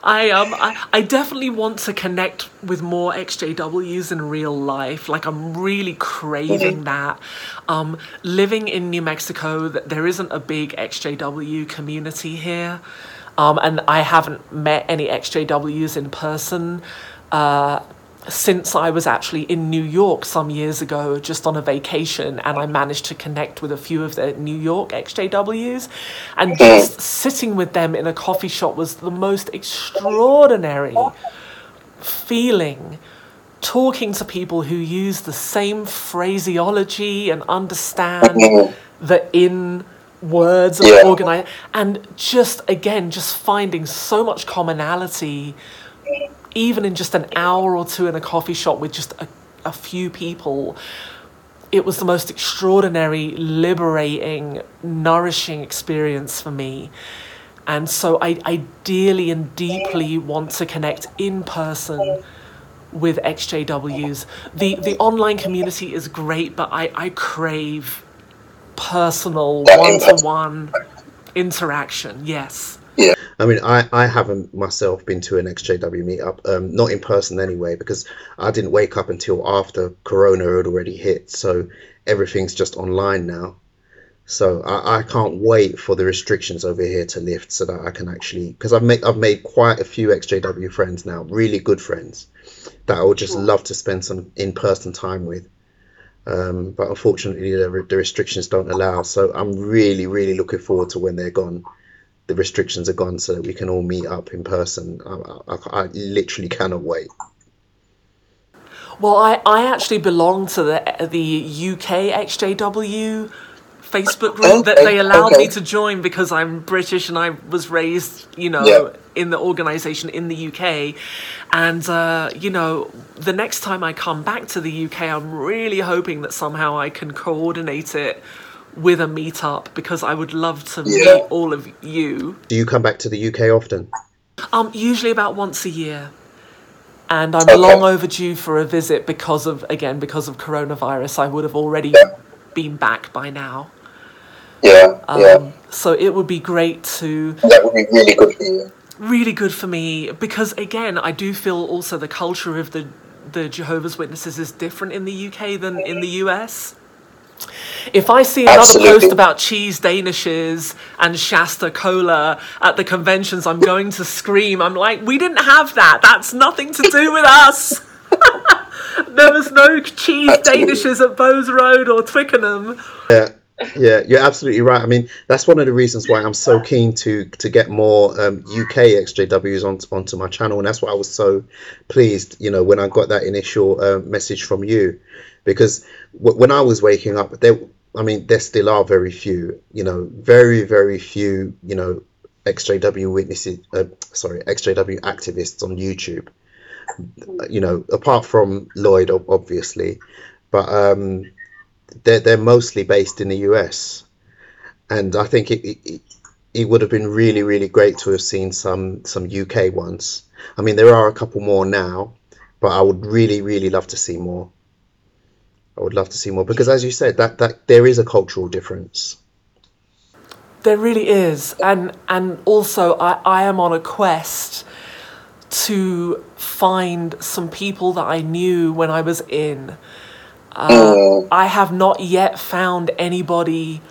I um I, I definitely want to connect with more XJWs in real life. Like I'm really craving that. Um, living in New Mexico, there isn't a big XJW community here, um, and I haven't met any XJWs in person. Uh, since I was actually in New York some years ago, just on a vacation, and I managed to connect with a few of the New York XJWs. And just sitting with them in a coffee shop was the most extraordinary feeling. Talking to people who use the same phraseology and understand the in words of Yeah. organize and just again just finding so much commonality even in just an hour or two in a coffee shop with just a, a few people, it was the most extraordinary, liberating, nourishing experience for me. And so I ideally and deeply want to connect in person with XJWs. The the online community is great, but I, I crave personal one to one interaction. Yes. I mean, I, I haven't myself been to an XJW meetup, um, not in person anyway, because I didn't wake up until after Corona had already hit. So everything's just online now. So I, I can't wait for the restrictions over here to lift so that I can actually, because I've made I've made quite a few XJW friends now, really good friends that I would just love to spend some in-person time with. Um, but unfortunately, the, the restrictions don't allow. So I'm really, really looking forward to when they're gone the restrictions are gone so that we can all meet up in person. I, I, I literally cannot wait. Well, I, I actually belong to the the UK XJW Facebook group that they allowed me to join because I'm British and I was raised, you know, Yeah. in the organisation in the UK. And, uh, you know, the next time I come back to the UK, I'm really hoping that somehow I can coordinate it with a meetup because I would love to Yeah. meet all of you. Do you come back to the UK often? Um, usually about once a year. And I'm Okay. long overdue for a visit because of, again, because of coronavirus. I would have already been back by now. Yeah, yeah. Um, so it would be great to, That would be really good for you. really good for me because, again, I do feel also the culture of the, the Jehovah's Witnesses is different in the UK than in the US. If I see another Absolutely. post about cheese danishes and Shasta Cola at the conventions, I'm going to scream. I'm like, we didn't have that. That's nothing to do with us. there was no cheese danishes at Bowes Road or Twickenham. Yeah, yeah, you're absolutely right. I mean, that's one of the reasons why I'm so keen to to get more um, UK XJWs on, onto my channel, and that's why I was so pleased, you know, when I got that initial uh, message from you, because w- when I was waking up, there, I mean, there still are very few, you know, very very few, you know, XJW witnesses, uh, sorry, XJW activists on YouTube. You know, apart from Lloyd, obviously, but um, they're they're mostly based in the US, and I think it, it it would have been really really great to have seen some some UK ones. I mean, there are a couple more now, but I would really, really love to see more. I would love to see more because, as you said, that that there is a cultural difference. There really is, and and also I, I am on a quest to find some people that I knew when I was in. Uh, I have not yet found anybody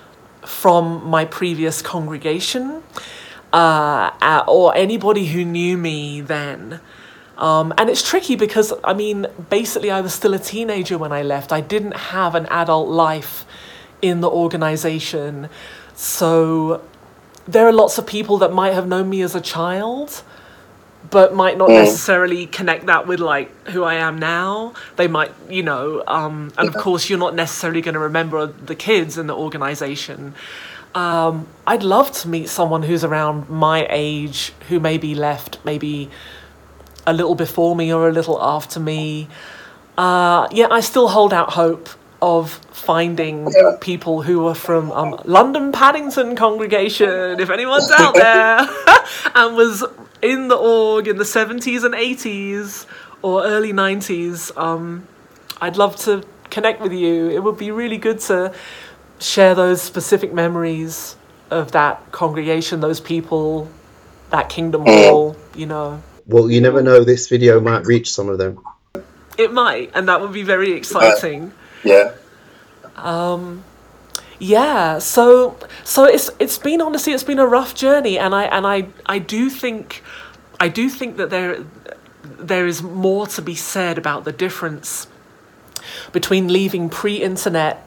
from my previous congregation uh, or anybody who knew me then. Um, and it's tricky because, I mean, basically, I was still a teenager when I left. I didn't have an adult life in the organization. So there are lots of people that might have known me as a child but might not necessarily connect that with like who I am now. They might, you know, um, and of course, you're not necessarily going to remember the kids in the organization. Um, I'd love to meet someone who's around my age who maybe left maybe a little before me or a little after me. Uh, yeah, I still hold out hope of finding people who are from um, London Paddington congregation, if anyone's out there, and was in the org in the 70s and 80s or early 90s. Um, I'd love to connect with you. It would be really good to share those specific memories of that congregation, those people, that kingdom hall, you know. Well, you never know, this video might reach some of them. It might, and that would be very exciting. Yeah. Um, yeah. So so it's it's been honestly it's been a rough journey, and I and I I do think I do think that there there is more to be said about the difference between leaving pre-internet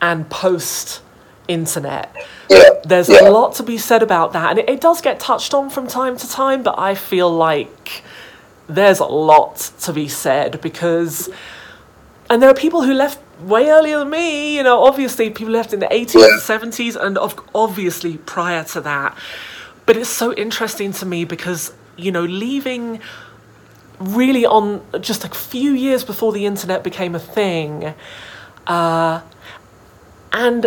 and post internet. Yeah. There's yeah. a lot to be said about that, and it, it does get touched on from time to time, but I feel like there's a lot to be said because and there are people who left way earlier than me you know obviously people left in the 80s Yeah. and 70s and of, obviously prior to that but it's so interesting to me because you know leaving really on just a few years before the internet became a thing uh, and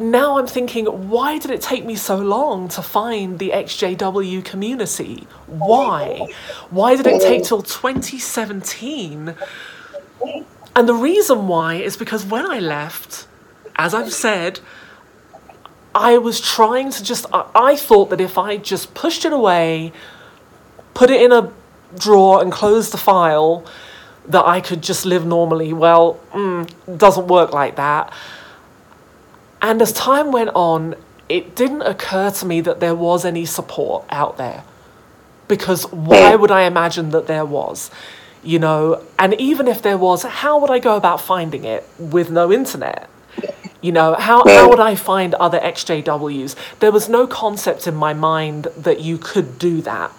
now I'm thinking, why did it take me so long to find the XJW community? Why? Why did it take till 2017? And the reason why is because when I left, as I've said, I was trying to just, I, thought that if I just pushed it away, put it in a drawer and closed the file, that I could just live normally. Well, mm, doesn't work like that. And as time went on, it didn't occur to me that there was any support out there. Because why mm. would I imagine that there was? You know, and even if there was, how would I go about finding it with no internet? You know, how, how would I find other XJWs? There was no concept in my mind that you could do that.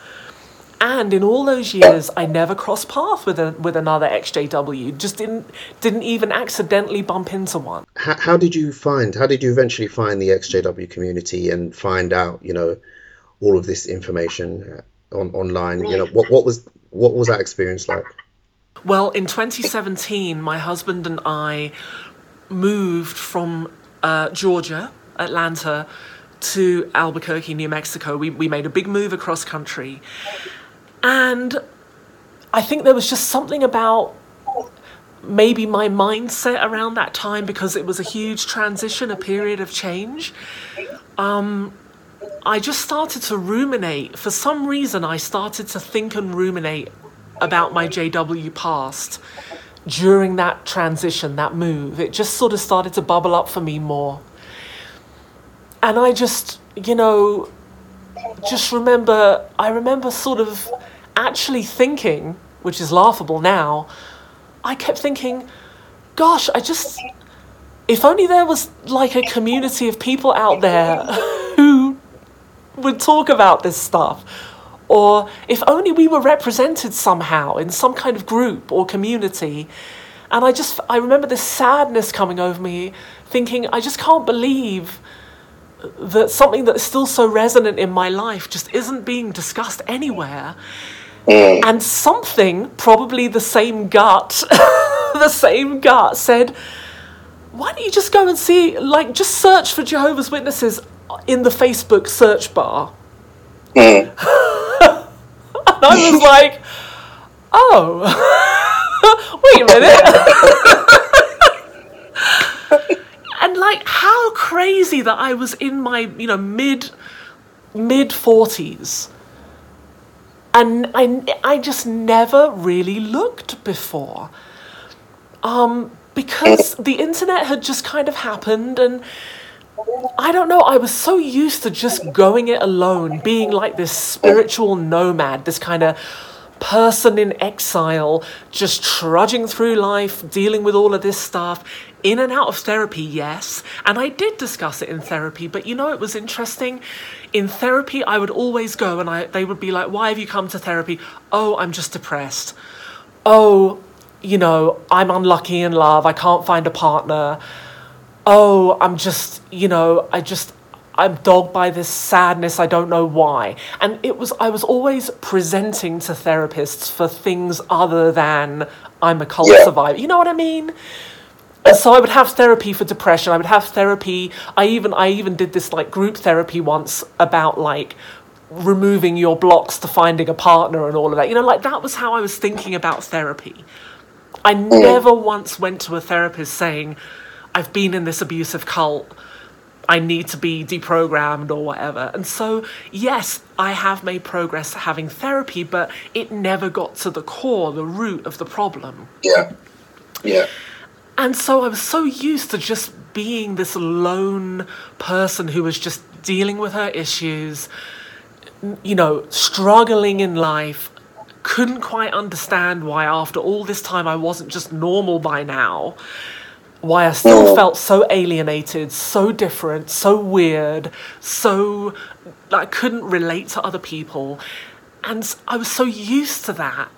And in all those years, I never crossed paths with a, with another XJW. Just didn't didn't even accidentally bump into one. How, how did you find? How did you eventually find the XJW community and find out, you know, all of this information uh, on online? You know, what what was what was that experience like? Well, in 2017, my husband and I moved from uh, Georgia, Atlanta, to Albuquerque, New Mexico. We, we made a big move across country. And I think there was just something about maybe my mindset around that time because it was a huge transition, a period of change. Um, I just started to ruminate. For some reason, I started to think and ruminate about my JW past during that transition, that move. It just sort of started to bubble up for me more. And I just, you know, just remember, I remember sort of actually thinking, which is laughable now, I kept thinking, gosh, I just, if only there was like a community of people out there who would talk about this stuff. Or if only we were represented somehow in some kind of group or community. And I just, I remember this sadness coming over me, thinking, I just can't believe that something that's still so resonant in my life just isn't being discussed anywhere. Mm. And something, probably the same gut, the same gut said, why don't you just go and see, like, just search for Jehovah's Witnesses in the Facebook search bar? Mm. and I was like, oh. Wait a minute. and like how crazy that I was in my, you know, mid mid 40s and I, I just never really looked before. Um, because the internet had just kind of happened and I don't know, I was so used to just going it alone, being like this spiritual nomad, this kind of person in exile, just trudging through life, dealing with all of this stuff, in and out of therapy, yes. And I did discuss it in therapy, but you know, it was interesting. In therapy, I would always go and I, they would be like, Why have you come to therapy? Oh, I'm just depressed. Oh, you know, I'm unlucky in love, I can't find a partner. Oh, I'm just, you know, I just, I'm dogged by this sadness, I don't know why. And it was, I was always presenting to therapists for things other than I'm a cult Yeah. survivor. You know what I mean? And so I would have therapy for depression. I would have therapy. I even I even did this like group therapy once about like removing your blocks to finding a partner and all of that. You know, like that was how I was thinking about therapy. I mm. never once went to a therapist saying, I've been in this abusive cult. I need to be deprogrammed or whatever. And so, yes, I have made progress having therapy, but it never got to the core, the root of the problem. Yeah. Yeah. And so I was so used to just being this lone person who was just dealing with her issues, you know, struggling in life, couldn't quite understand why after all this time I wasn't just normal by now. Why I still felt so alienated, so different, so weird, so I couldn't relate to other people. And I was so used to that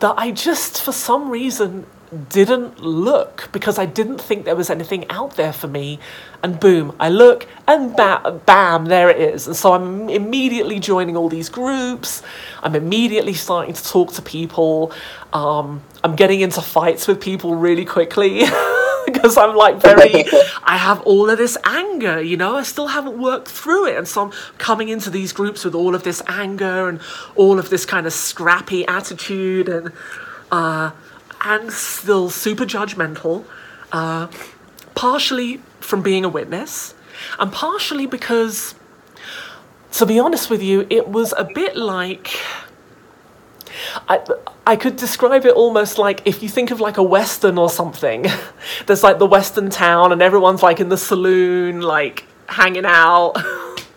that I just, for some reason, didn't look because I didn't think there was anything out there for me. And boom, I look and ba- bam, there it is. And so I'm immediately joining all these groups. I'm immediately starting to talk to people. Um, I'm getting into fights with people really quickly. because I'm like very, I have all of this anger, you know, I still haven't worked through it. And so I'm coming into these groups with all of this anger and all of this kind of scrappy attitude and, uh, and still super judgmental, uh, partially from being a witness and partially because, to be honest with you, it was a bit like, I, I could describe it almost like if you think of like a western or something. There's like the western town and everyone's like in the saloon, like hanging out.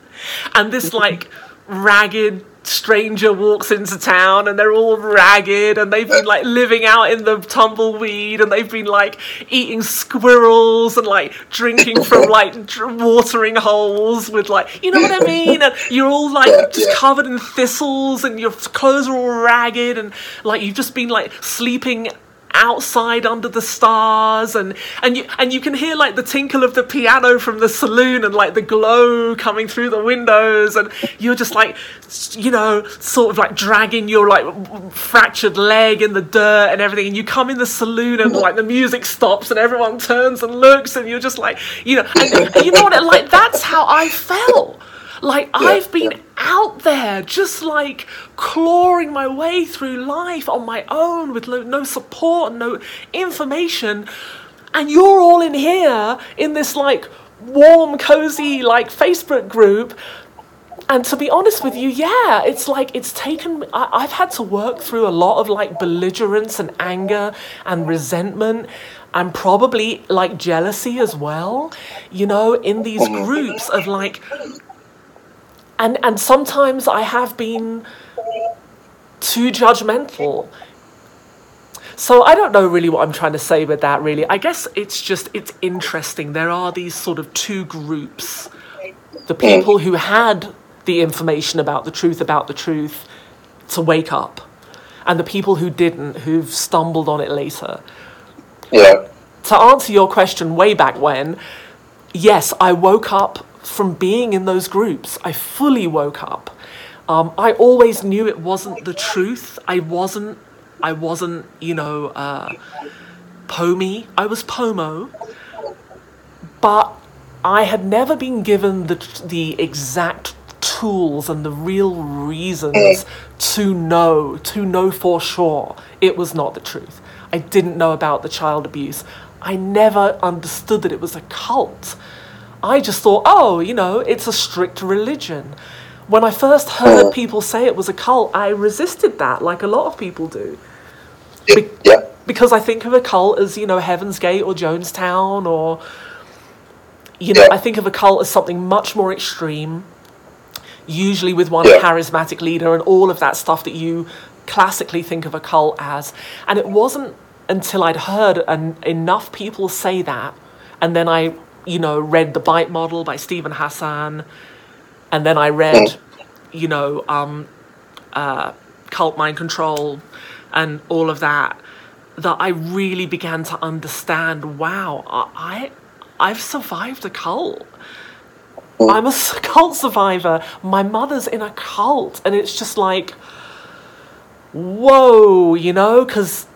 and this like ragged stranger walks into town and they're all ragged and they've been like living out in the tumbleweed and they've been like eating squirrels and like drinking from like dr- watering holes with like you know what I mean and you're all like Yeah, just yeah. covered in thistles and your clothes are all ragged and like you've just been like sleeping outside under the stars and and you and you can hear like the tinkle of the piano from the saloon and like the glow coming through the windows and you're just like you know sort of like dragging your like fractured leg in the dirt and everything and you come in the saloon and like the music stops and everyone turns and looks and you're just like you know and, and you know what like that's how I felt like I've been yeah. out there just like clawing my way through life on my own with no, no support, no information. And you're all in here in this like warm, cozy like Facebook group. And to be honest with you, yeah, it's like it's taken. I, I've had to work through a lot of like belligerence and anger and resentment and probably like jealousy as well, you know, in these mm-hmm. groups of like and and sometimes I have been too judgmental. So I don't know really what I'm trying to say with that really. I guess it's just it's interesting. There are these sort of two groups. The people who had the information about the truth about the truth to wake up and the people who didn't who've stumbled on it later. Yeah. To answer your question way back when, yes, I woke up from being in those groups. I fully woke up. Um, I always knew it wasn't the truth. I wasn't. I wasn't. You know, uh, PIMI. I was PIMO, but I had never been given the the exact tools and the real reasons to know, to know for sure it was not the truth. I didn't know about the child abuse. I never understood that it was a cult. I just thought, oh, you know, it's a strict religion. When I first heard people say it was a cult, I resisted that like a lot of people do. Yeah. yeah. Because I think of a cult as, you know, Heaven's Gate or Jonestown or, you know, Yeah. I think of a cult as something much more extreme, usually with one Yeah. charismatic leader and all of that stuff that you classically think of a cult as. And it wasn't until I'd heard an, enough people say that, and then I, you know, read The Bite Model by Steven Hassan, and then I read, you know, um, uh, Cult Mind Control and all of that, that I really began to understand wow, I, I- I've survived a cult. I'm a cult survivor. My mother's in a cult. And it's just like, whoa, you know, because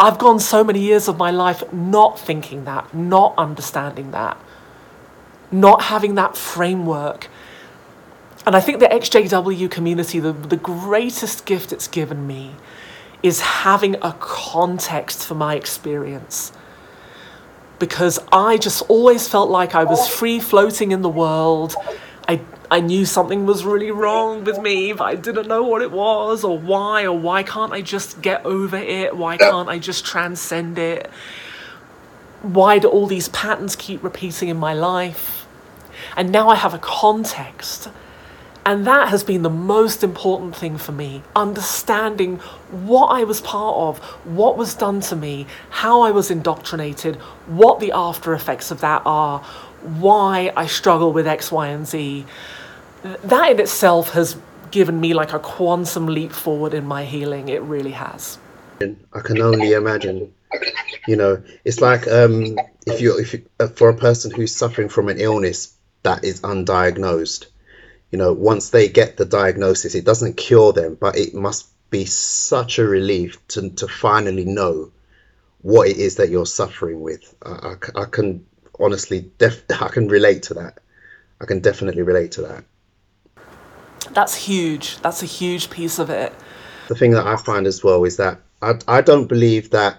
I've gone so many years of my life not thinking that, not understanding that, not having that framework. And I think the XJW community, the, the greatest gift it's given me is having a context for my experience. Because I just always felt like I was free floating in the world. I, I knew something was really wrong with me, but I didn't know what it was or why, or why can't I just get over it? Why can't I just transcend it? Why do all these patterns keep repeating in my life? And now I have a context. And that has been the most important thing for me understanding what I was part of, what was done to me, how I was indoctrinated, what the after effects of that are, why I struggle with X, Y, and Z. That in itself has given me like a quantum leap forward in my healing. It really has. I can only imagine. You know, it's like um, if you if you, uh, for a person who's suffering from an illness that is undiagnosed, you know, once they get the diagnosis, it doesn't cure them, but it must be such a relief to to finally know what it is that you're suffering with. I can honestly, def- I can relate to that. I can definitely relate to that. That's huge. That's a huge piece of it. the thing that I find as well is that I, I don't believe that.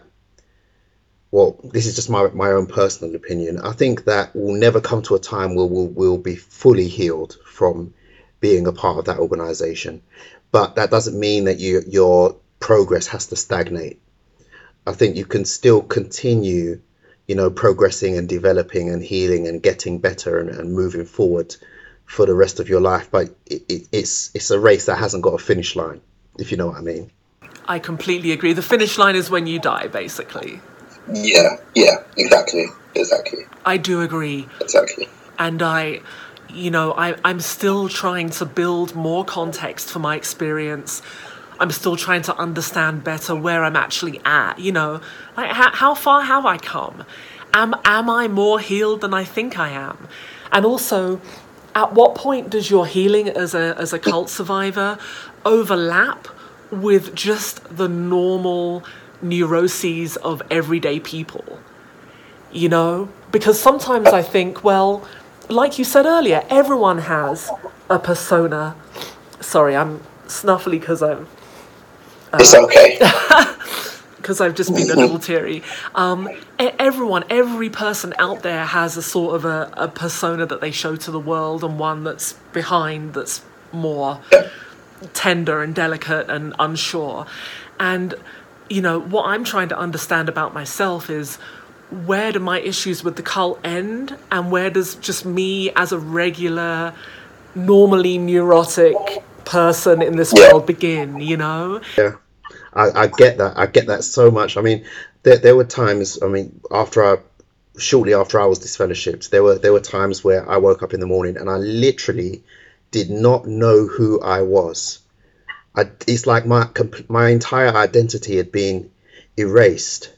Well, this is just my my own personal opinion. I think that we'll never come to a time where we'll we'll be fully healed from being a part of that organization, but that doesn't mean that you your progress has to stagnate. I think you can still continue, you know, progressing and developing and healing and getting better and, and moving forward for the rest of your life. But it, it, it's it's a race that hasn't got a finish line, if you know what I mean. I completely agree. The finish line is when you die, basically. Yeah, yeah, exactly, exactly, I do agree. exactly. and I, you know, I, I'm still trying to build more context for my experience. I'm still trying to understand better where I'm actually at. You know, like how, how far have I come? Am am I more healed than I think I am? And also, at what point does your healing as a as a cult survivor overlap with just the normal neuroses of everyday people? you know? Because sometimes I think, well, like you said earlier, everyone has a persona. Sorry, I'm snuffly because I'm uh, It's okay. because I've just been a little teary. Um, everyone, every person out there has a sort of a, a persona that they show to the world, and one that's behind that's more tender and delicate and unsure. And, you know, what I'm trying to understand about myself is where do my issues with the cult end, and where does just me as a regular, normally neurotic person in this Yeah. world begin, you know? Yeah, I, I get that. I get that so much. I mean, there, there were times. I mean, after I, shortly after I was disfellowshipped, there were there were times where I woke up in the morning and I literally did not know who I was. I, it's like my my entire identity had been erased,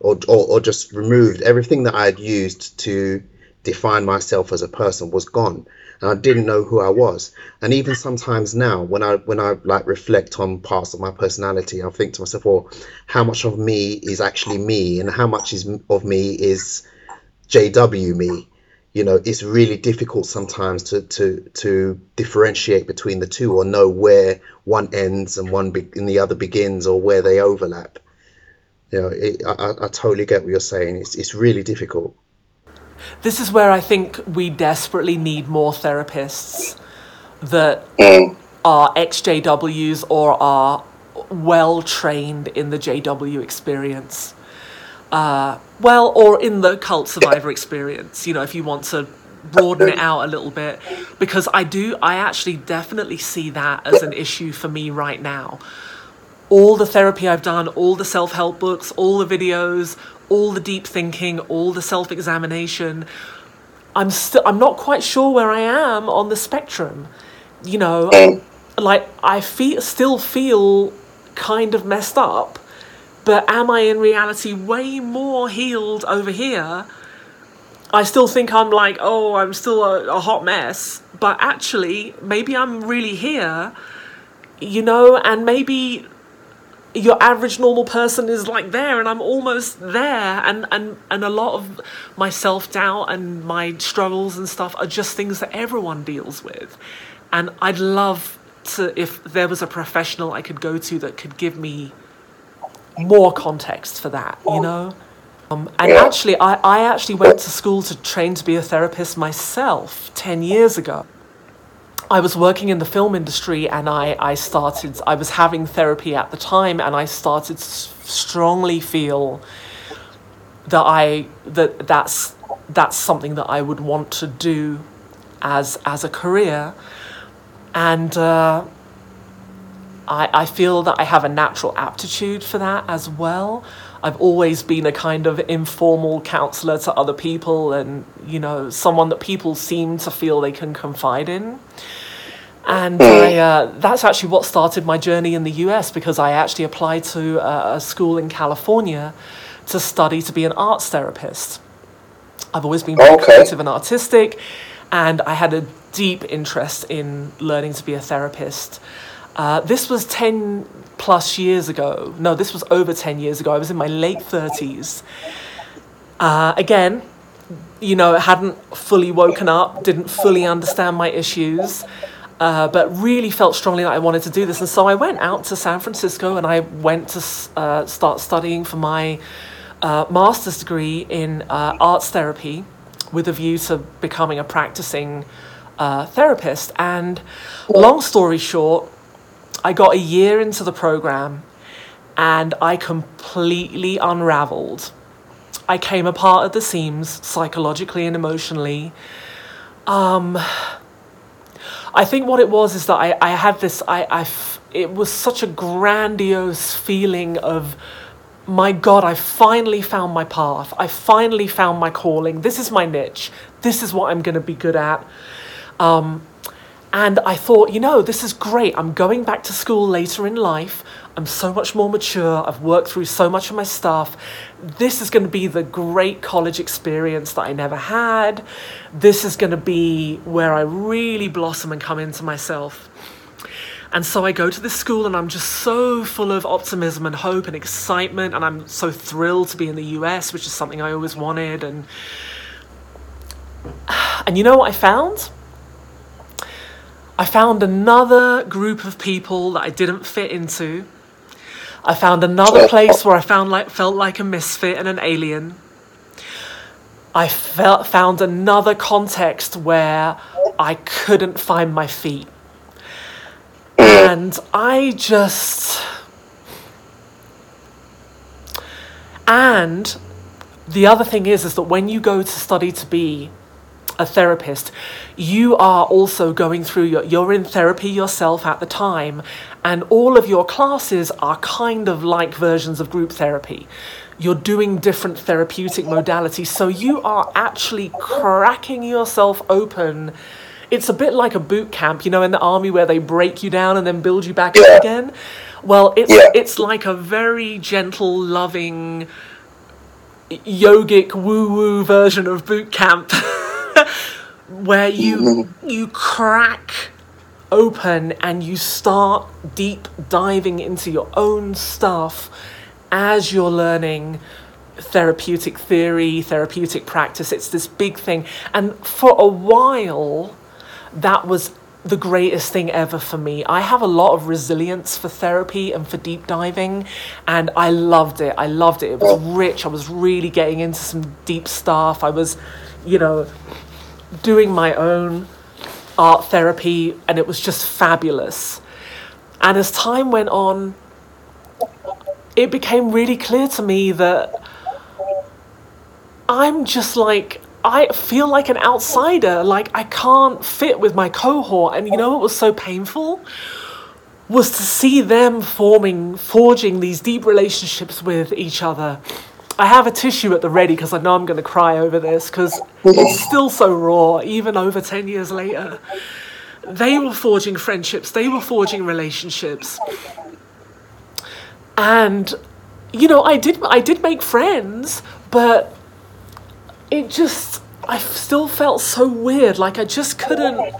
or, or or just removed. Everything that I had used to define myself as a person was gone and I didn't know who I was. And even sometimes now, when I when I like reflect on parts of my personality, I think to myself, well, how much of me is actually me, and how much is of me is JW me, you know it's really difficult sometimes to to to differentiate between the two or know where one ends and one be- and the other begins or where they overlap. You know it, I, I totally get what you're saying. It's, it's really difficult this is where i think we desperately need more therapists that are ex-jws or are well trained in the jw experience. Uh, well, or in the cult survivor experience, you know, if you want to broaden it out a little bit, because I do, I actually definitely see that as an issue for me right now. All the therapy I've done, all the self help books, all the videos, all the deep thinking, all the self examination, I'm still, I'm not quite sure where I am on the spectrum. You know, mm. like I feel, still feel kind of messed up but am I in reality way more healed over here? I still think I'm like, oh, I'm still a, a hot mess. But actually, maybe I'm really here, you know, and maybe your average normal person is like there and I'm almost there and and and a lot of my self-doubt and my struggles and stuff are just things that everyone deals with and I'd love to if there was a professional I could go to that could give me more context for that, you know? Um, and actually, I, I actually went to school to train to be a therapist myself 10 years ago. I was working in the film industry and I, I started, I was having therapy at the time and I started to strongly feel that I, that that's, that's something that I would want to do as, as a career. And, uh, I, I feel that I have a natural aptitude for that as well. I've always been a kind of informal counselor to other people and, you know, someone that people seem to feel they can confide in. And I, uh, that's actually what started my journey in the US because I actually applied to a, a school in California to study to be an arts therapist. I've always been very okay. creative and artistic, and I had a deep interest in learning to be a therapist. Uh, this was 10 plus years ago. No, this was over 10 years ago. I was in my late 30s. Uh, again, you know, hadn't fully woken up, didn't fully understand my issues, uh, but really felt strongly that I wanted to do this. And so I went out to San Francisco and I went to uh, start studying for my uh, master's degree in uh, arts therapy with a view to becoming a practicing therapist. And long story short, I got a year into the program and I completely unraveled. I came apart at the seams psychologically and emotionally. Um, I think what it was is that I, I had this, I, I, it was such a grandiose feeling of, my God, I finally found my path. I finally found my calling. This is my niche. This is what I'm going to be good at. Um, and I thought, you know, this is great. I'm going back to school later in life. I'm so much more mature. I've worked through so much of my stuff. This is going to be the great college experience that I never had. This is going to be where I really blossom and come into myself. And so I go to this school and I'm just so full of optimism and hope and excitement. And I'm so thrilled to be in the US, which is something I always wanted. And, and you know what I found? I found another group of people that I didn't fit into. I found another place where I found like felt like a misfit and an alien. I felt found another context where I couldn't find my feet. And I just and the other thing is is that when you go to study to be a therapist, you are also going through your, you're in therapy yourself at the time, and all of your classes are kind of like versions of group therapy. You're doing different therapeutic modalities, so you are actually cracking yourself open. It's a bit like a boot camp, you know, in the army where they break you down and then build you back up again. Well, it's yeah. it's like a very gentle, loving, yogic woo woo version of boot camp. where you mm-hmm. you crack open and you start deep diving into your own stuff as you're learning therapeutic theory, therapeutic practice. It's this big thing. And for a while, that was the greatest thing ever for me. I have a lot of resilience for therapy and for deep diving, and I loved it. I loved it. It was rich. I was really getting into some deep stuff. I was, you know, doing my own art therapy, and it was just fabulous. And as time went on, it became really clear to me that I'm just like, I feel like an outsider. Like, I can't fit with my cohort. And you know what was so painful? Was to see them forming, forging these deep relationships with each other. I have a tissue at the ready because I know I'm going to cry over this because it's still so raw, even over 10 years later. They were forging friendships, they were forging relationships. And you know, I did I did make friends, but it just I still felt so weird like I just couldn't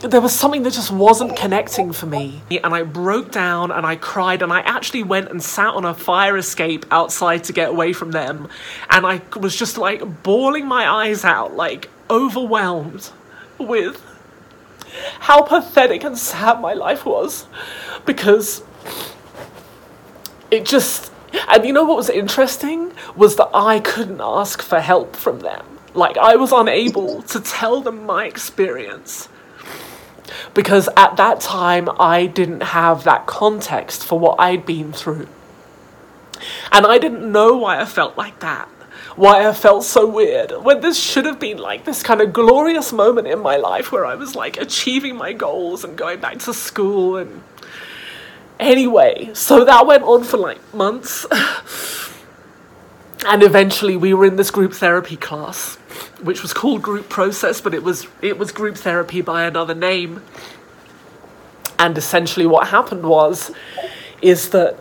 there was something that just wasn't connecting for me. And I broke down and I cried and I actually went and sat on a fire escape outside to get away from them. And I was just like bawling my eyes out, like overwhelmed with how pathetic and sad my life was. Because it just and you know what was interesting was that I couldn't ask for help from them. Like I was unable to tell them my experience because at that time I didn't have that context for what I'd been through. And I didn't know why I felt like that. Why I felt so weird when this should have been like this kind of glorious moment in my life where I was like achieving my goals and going back to school and Anyway, so that went on for like months. and eventually we were in this group therapy class, which was called group process, but it was it was group therapy by another name. And essentially what happened was is that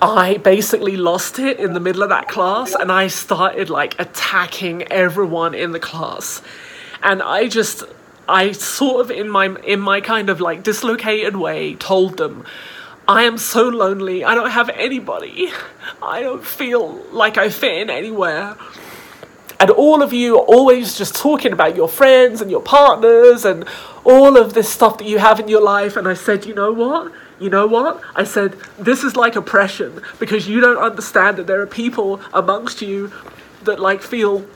I basically lost it in the middle of that class and I started like attacking everyone in the class. And I just I sort of in my in my kind of like dislocated way told them I am so lonely. I don't have anybody. I don't feel like I fit in anywhere. And all of you are always just talking about your friends and your partners and all of this stuff that you have in your life. And I said, you know what? You know what? I said, this is like oppression because you don't understand that there are people amongst you that like feel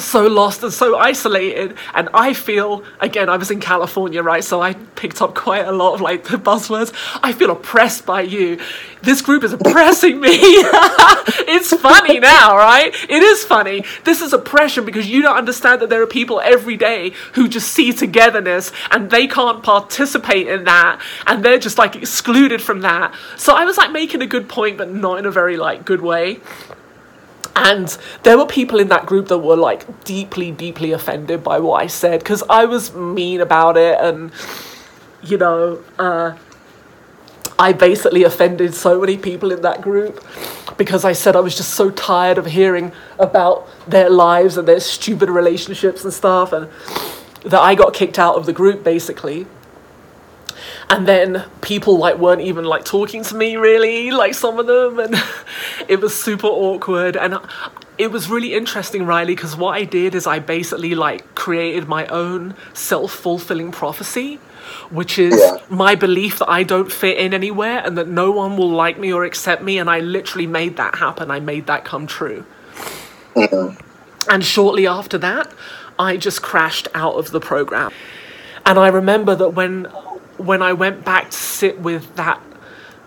so lost and so isolated. And i feel again i was in california right? So i picked up quite a lot of like the buzzwords. I feel oppressed by you. This group is oppressing me. It's funny now right? It is funny. This is oppression because you don't understand that there are people every day who just see togetherness and they can't participate in that. And they're just like excluded from that. So i was like making a good point but not in a very like good way and there were people in that group that were like deeply, deeply offended by what I said because I was mean about it and, you know, uh, I basically offended so many people in that group because I said I was just so tired of hearing about their lives and their stupid relationships and stuff and that I got kicked out of the group basically and then people like weren't even like talking to me really like some of them. And it was super awkward. And it was really interesting riley because what i did is i basically like created my own self-fulfilling prophecy which is yeah. my belief that i don't fit in anywhere and that no one will like me or accept me. And i literally made that happen. I made that come true. Mm-hmm. and shortly after that i just crashed out of the program. And i remember that when when I went back to sit with that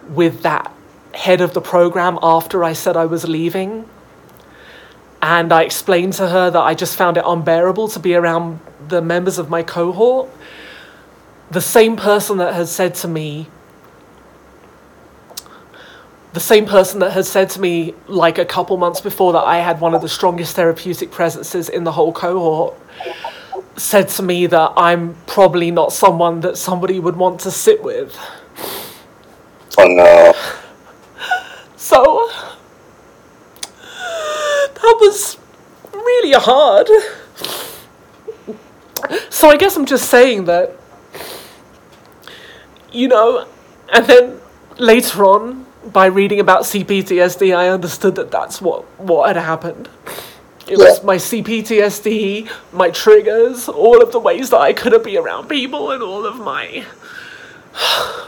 with that head of the program after I said I was leaving, and I explained to her that I just found it unbearable to be around the members of my cohort, the same person that had said to me, the same person that had said to me like a couple months before that I had one of the strongest therapeutic presences in the whole cohort said to me that I'm probably not someone that somebody would want to sit with. Oh no. So that was really hard. So I guess I'm just saying that, you know, and then later on, by reading about CPTSD, I understood that that's what what had happened. It was my CPTSD, my triggers, all of the ways that I couldn't be around people, and all of my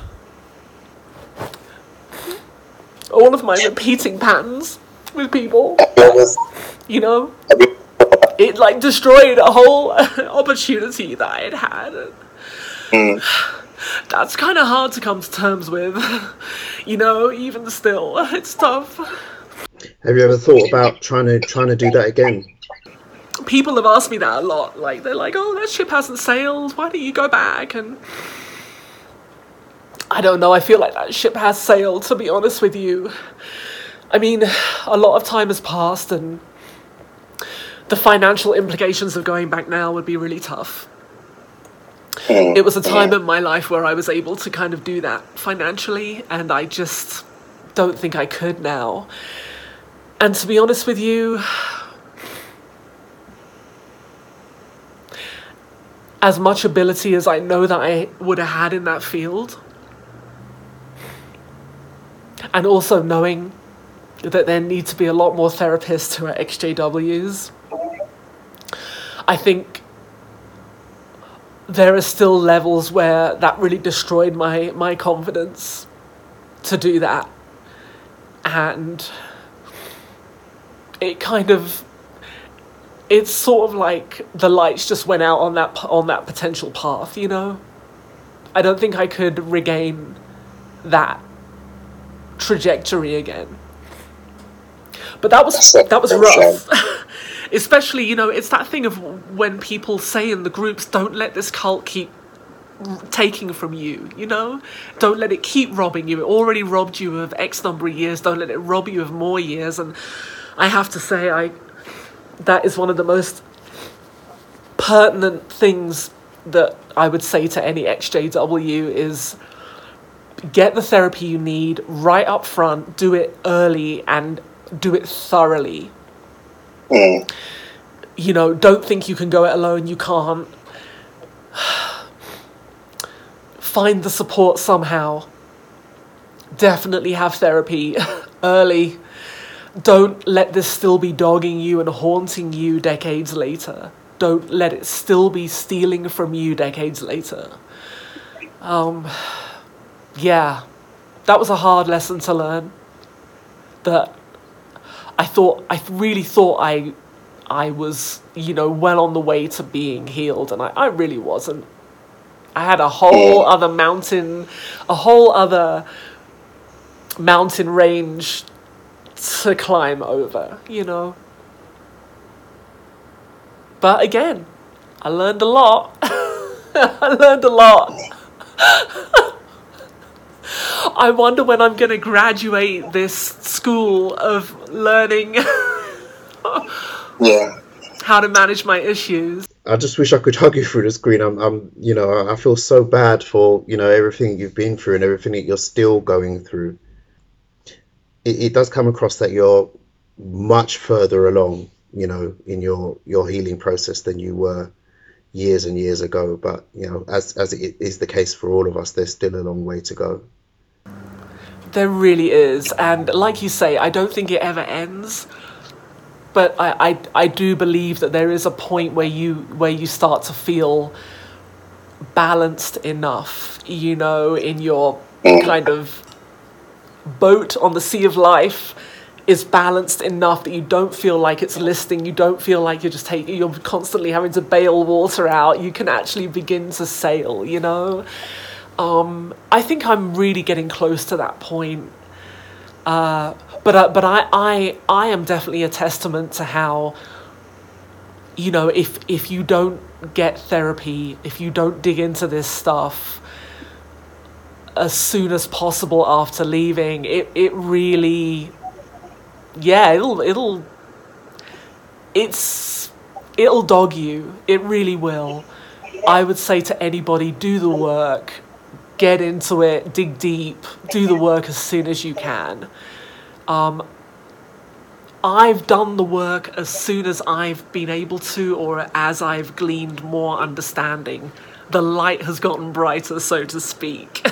all of my repeating patterns with people. You know, it like destroyed a whole opportunity that I had had. Mm. That's kind of hard to come to terms with. You know, even still, it's tough. Have you ever thought about trying to trying to do that again? People have asked me that a lot. Like they're like, "Oh, that ship hasn't sailed. Why don't you go back?" And I don't know. I feel like that ship has sailed. To be honest with you, I mean, a lot of time has passed, and the financial implications of going back now would be really tough. It was a mm, time in my life where I was able to kind of do that financially, and I just don't think I could now. And to be honest with you, as much ability as I know that I would have had in that field, and also knowing that there need to be a lot more therapists who are XJWs, I think there are still levels where that really destroyed my, my confidence to do that. And it kind of it's sort of like the lights just went out on that on that potential path, you know. I don't think I could regain that trajectory again. But that was that was rough. Especially, you know, it's that thing of when people say in the groups, "Don't let this cult keep taking from you, you know? Don't let it keep robbing you. It already robbed you of X number of years. Don't let it rob you of more years." And I have to say, I that is one of the most pertinent things that I would say to any XJW is get the therapy you need right up front, do it early, and do it thoroughly. Mm. You know, don't think you can go it alone, you can't. Find the support somehow. Definitely have therapy early don't let this still be dogging you and haunting you decades later. Don't let it still be stealing from you decades later. Um, yeah, that was a hard lesson to learn. That I thought, I really thought I, I was, you know, well on the way to being healed, and I, I really wasn't. I had a whole other mountain, a whole other mountain range to climb over, you know. But again, I learned a lot. I learned a lot. I wonder when I'm going to graduate this school of learning yeah. how to manage my issues. I just wish I could hug you through the screen. I'm, I'm, you know, I feel so bad for, you know, everything you've been through and everything that you're still going through it, it does come across that you're much further along, you know, in your your healing process than you were years and years ago. But you know, as as it is the case for all of us, there's still a long way to go. There really is, and like you say, I don't think it ever ends. But I, I, I do believe that there is a point where you where you start to feel balanced enough, you know, in your kind of boat on the sea of life is balanced enough that you don't feel like it's listing, you don't feel like you're just taking, you're constantly having to bail water out. You can actually begin to sail, you know? Um, I think I'm really getting close to that point. Uh, but uh, but I, I I am definitely a testament to how you know if if you don't get therapy, if you don't dig into this stuff, as soon as possible after leaving. It it really yeah, it'll it'll it's it'll dog you. It really will. I would say to anybody do the work, get into it, dig deep, do the work as soon as you can. Um, I've done the work as soon as I've been able to, or as I've gleaned more understanding the light has gotten brighter, so to speak.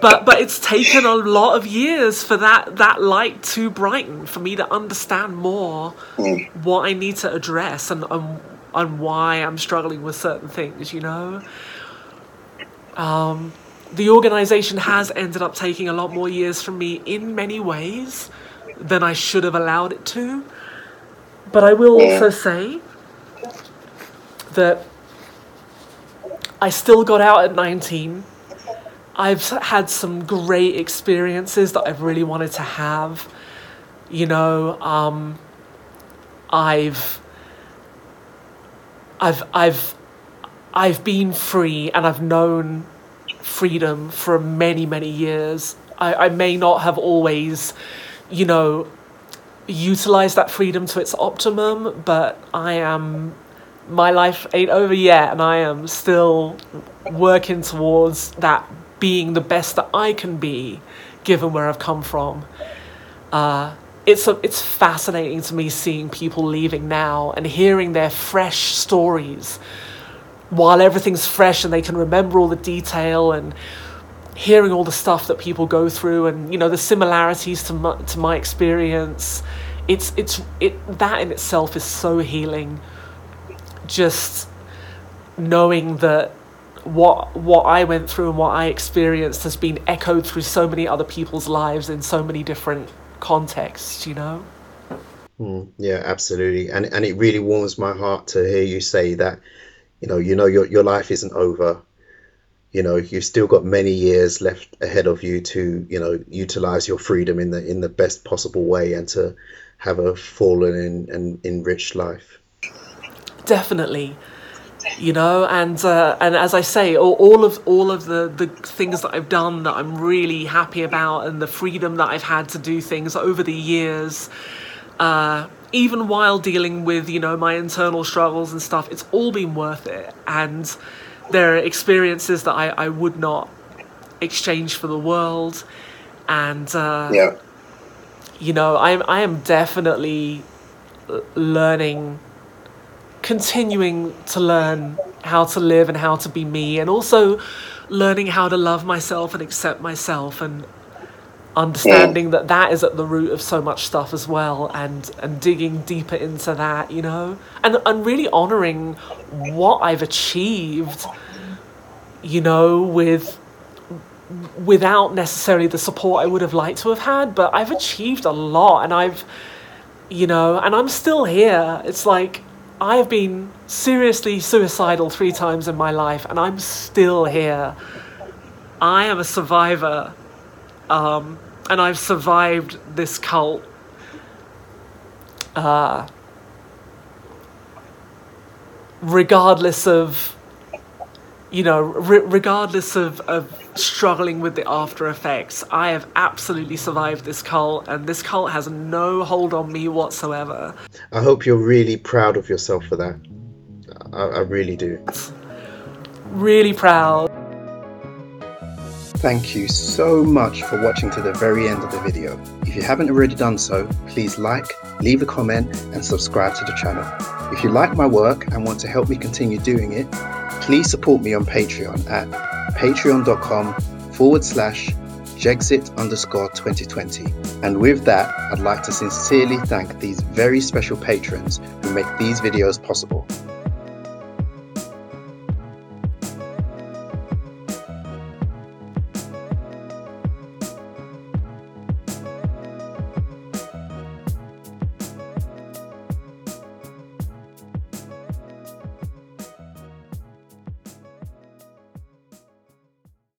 but but it's taken a lot of years for that that light to brighten for me to understand more mm. what I need to address and, and and why I'm struggling with certain things. You know, um, the organization has ended up taking a lot more years from me in many ways than I should have allowed it to. But I will also say that I still got out at 19 I've had some great experiences that I've really wanted to have. You know, um, I've, I've, I've, I've been free and I've known freedom for many, many years. I, I may not have always, you know, utilized that freedom to its optimum, but I am my life ain't over yet and I am still working towards that being the best that I can be, given where I've come from. Uh, it's a, it's fascinating to me seeing people leaving now and hearing their fresh stories while everything's fresh and they can remember all the detail and hearing all the stuff that people go through and you know the similarities to my, to my experience it's it's it that in itself is so healing just knowing that what what I went through and what I experienced has been echoed through so many other people's lives in so many different contexts, you know. Mm, yeah, absolutely, and and it really warms my heart to hear you say that. You know, you know your your life isn't over. You know, you've still got many years left ahead of you to you know utilize your freedom in the in the best possible way and to have a full and, and enriched life. Definitely. You know and uh, and as i say all, all, of all of the the things that i've done that i'm really happy about and the freedom that i've had to do things over the years uh, even while dealing with you know my internal struggles and stuff it's all been worth it. And there are experiences that i, I would not exchange for the world. And uh, yeah. you know i'm i am definitely learning continuing to learn how to live and how to be me, and also learning how to love myself and accept myself, and understanding that that is at the root of so much stuff as well, and and digging deeper into that, you know, and and really honoring what I've achieved, you know, with without necessarily the support I would have liked to have had, but I've achieved a lot and I've, you know, and I'm still here. It's like I have been seriously suicidal three times in my life, and I'm still here. I am a survivor, um, and I've survived this cult. Uh, regardless of, you know, re- regardless of, of struggling with the after effects. I have absolutely survived this cult, and this cult has no hold on me whatsoever. I hope you're really proud of yourself for that. I, I really do. Really proud. Thank you so much for watching to the very end of the video. If you haven't already done so, please like, leave a comment, and subscribe to the channel. If you like my work and want to help me continue doing it, please support me on Patreon at patreon.com forward slash Jexit underscore 2020. And with that, I'd like to sincerely thank these very special patrons who make these videos possible.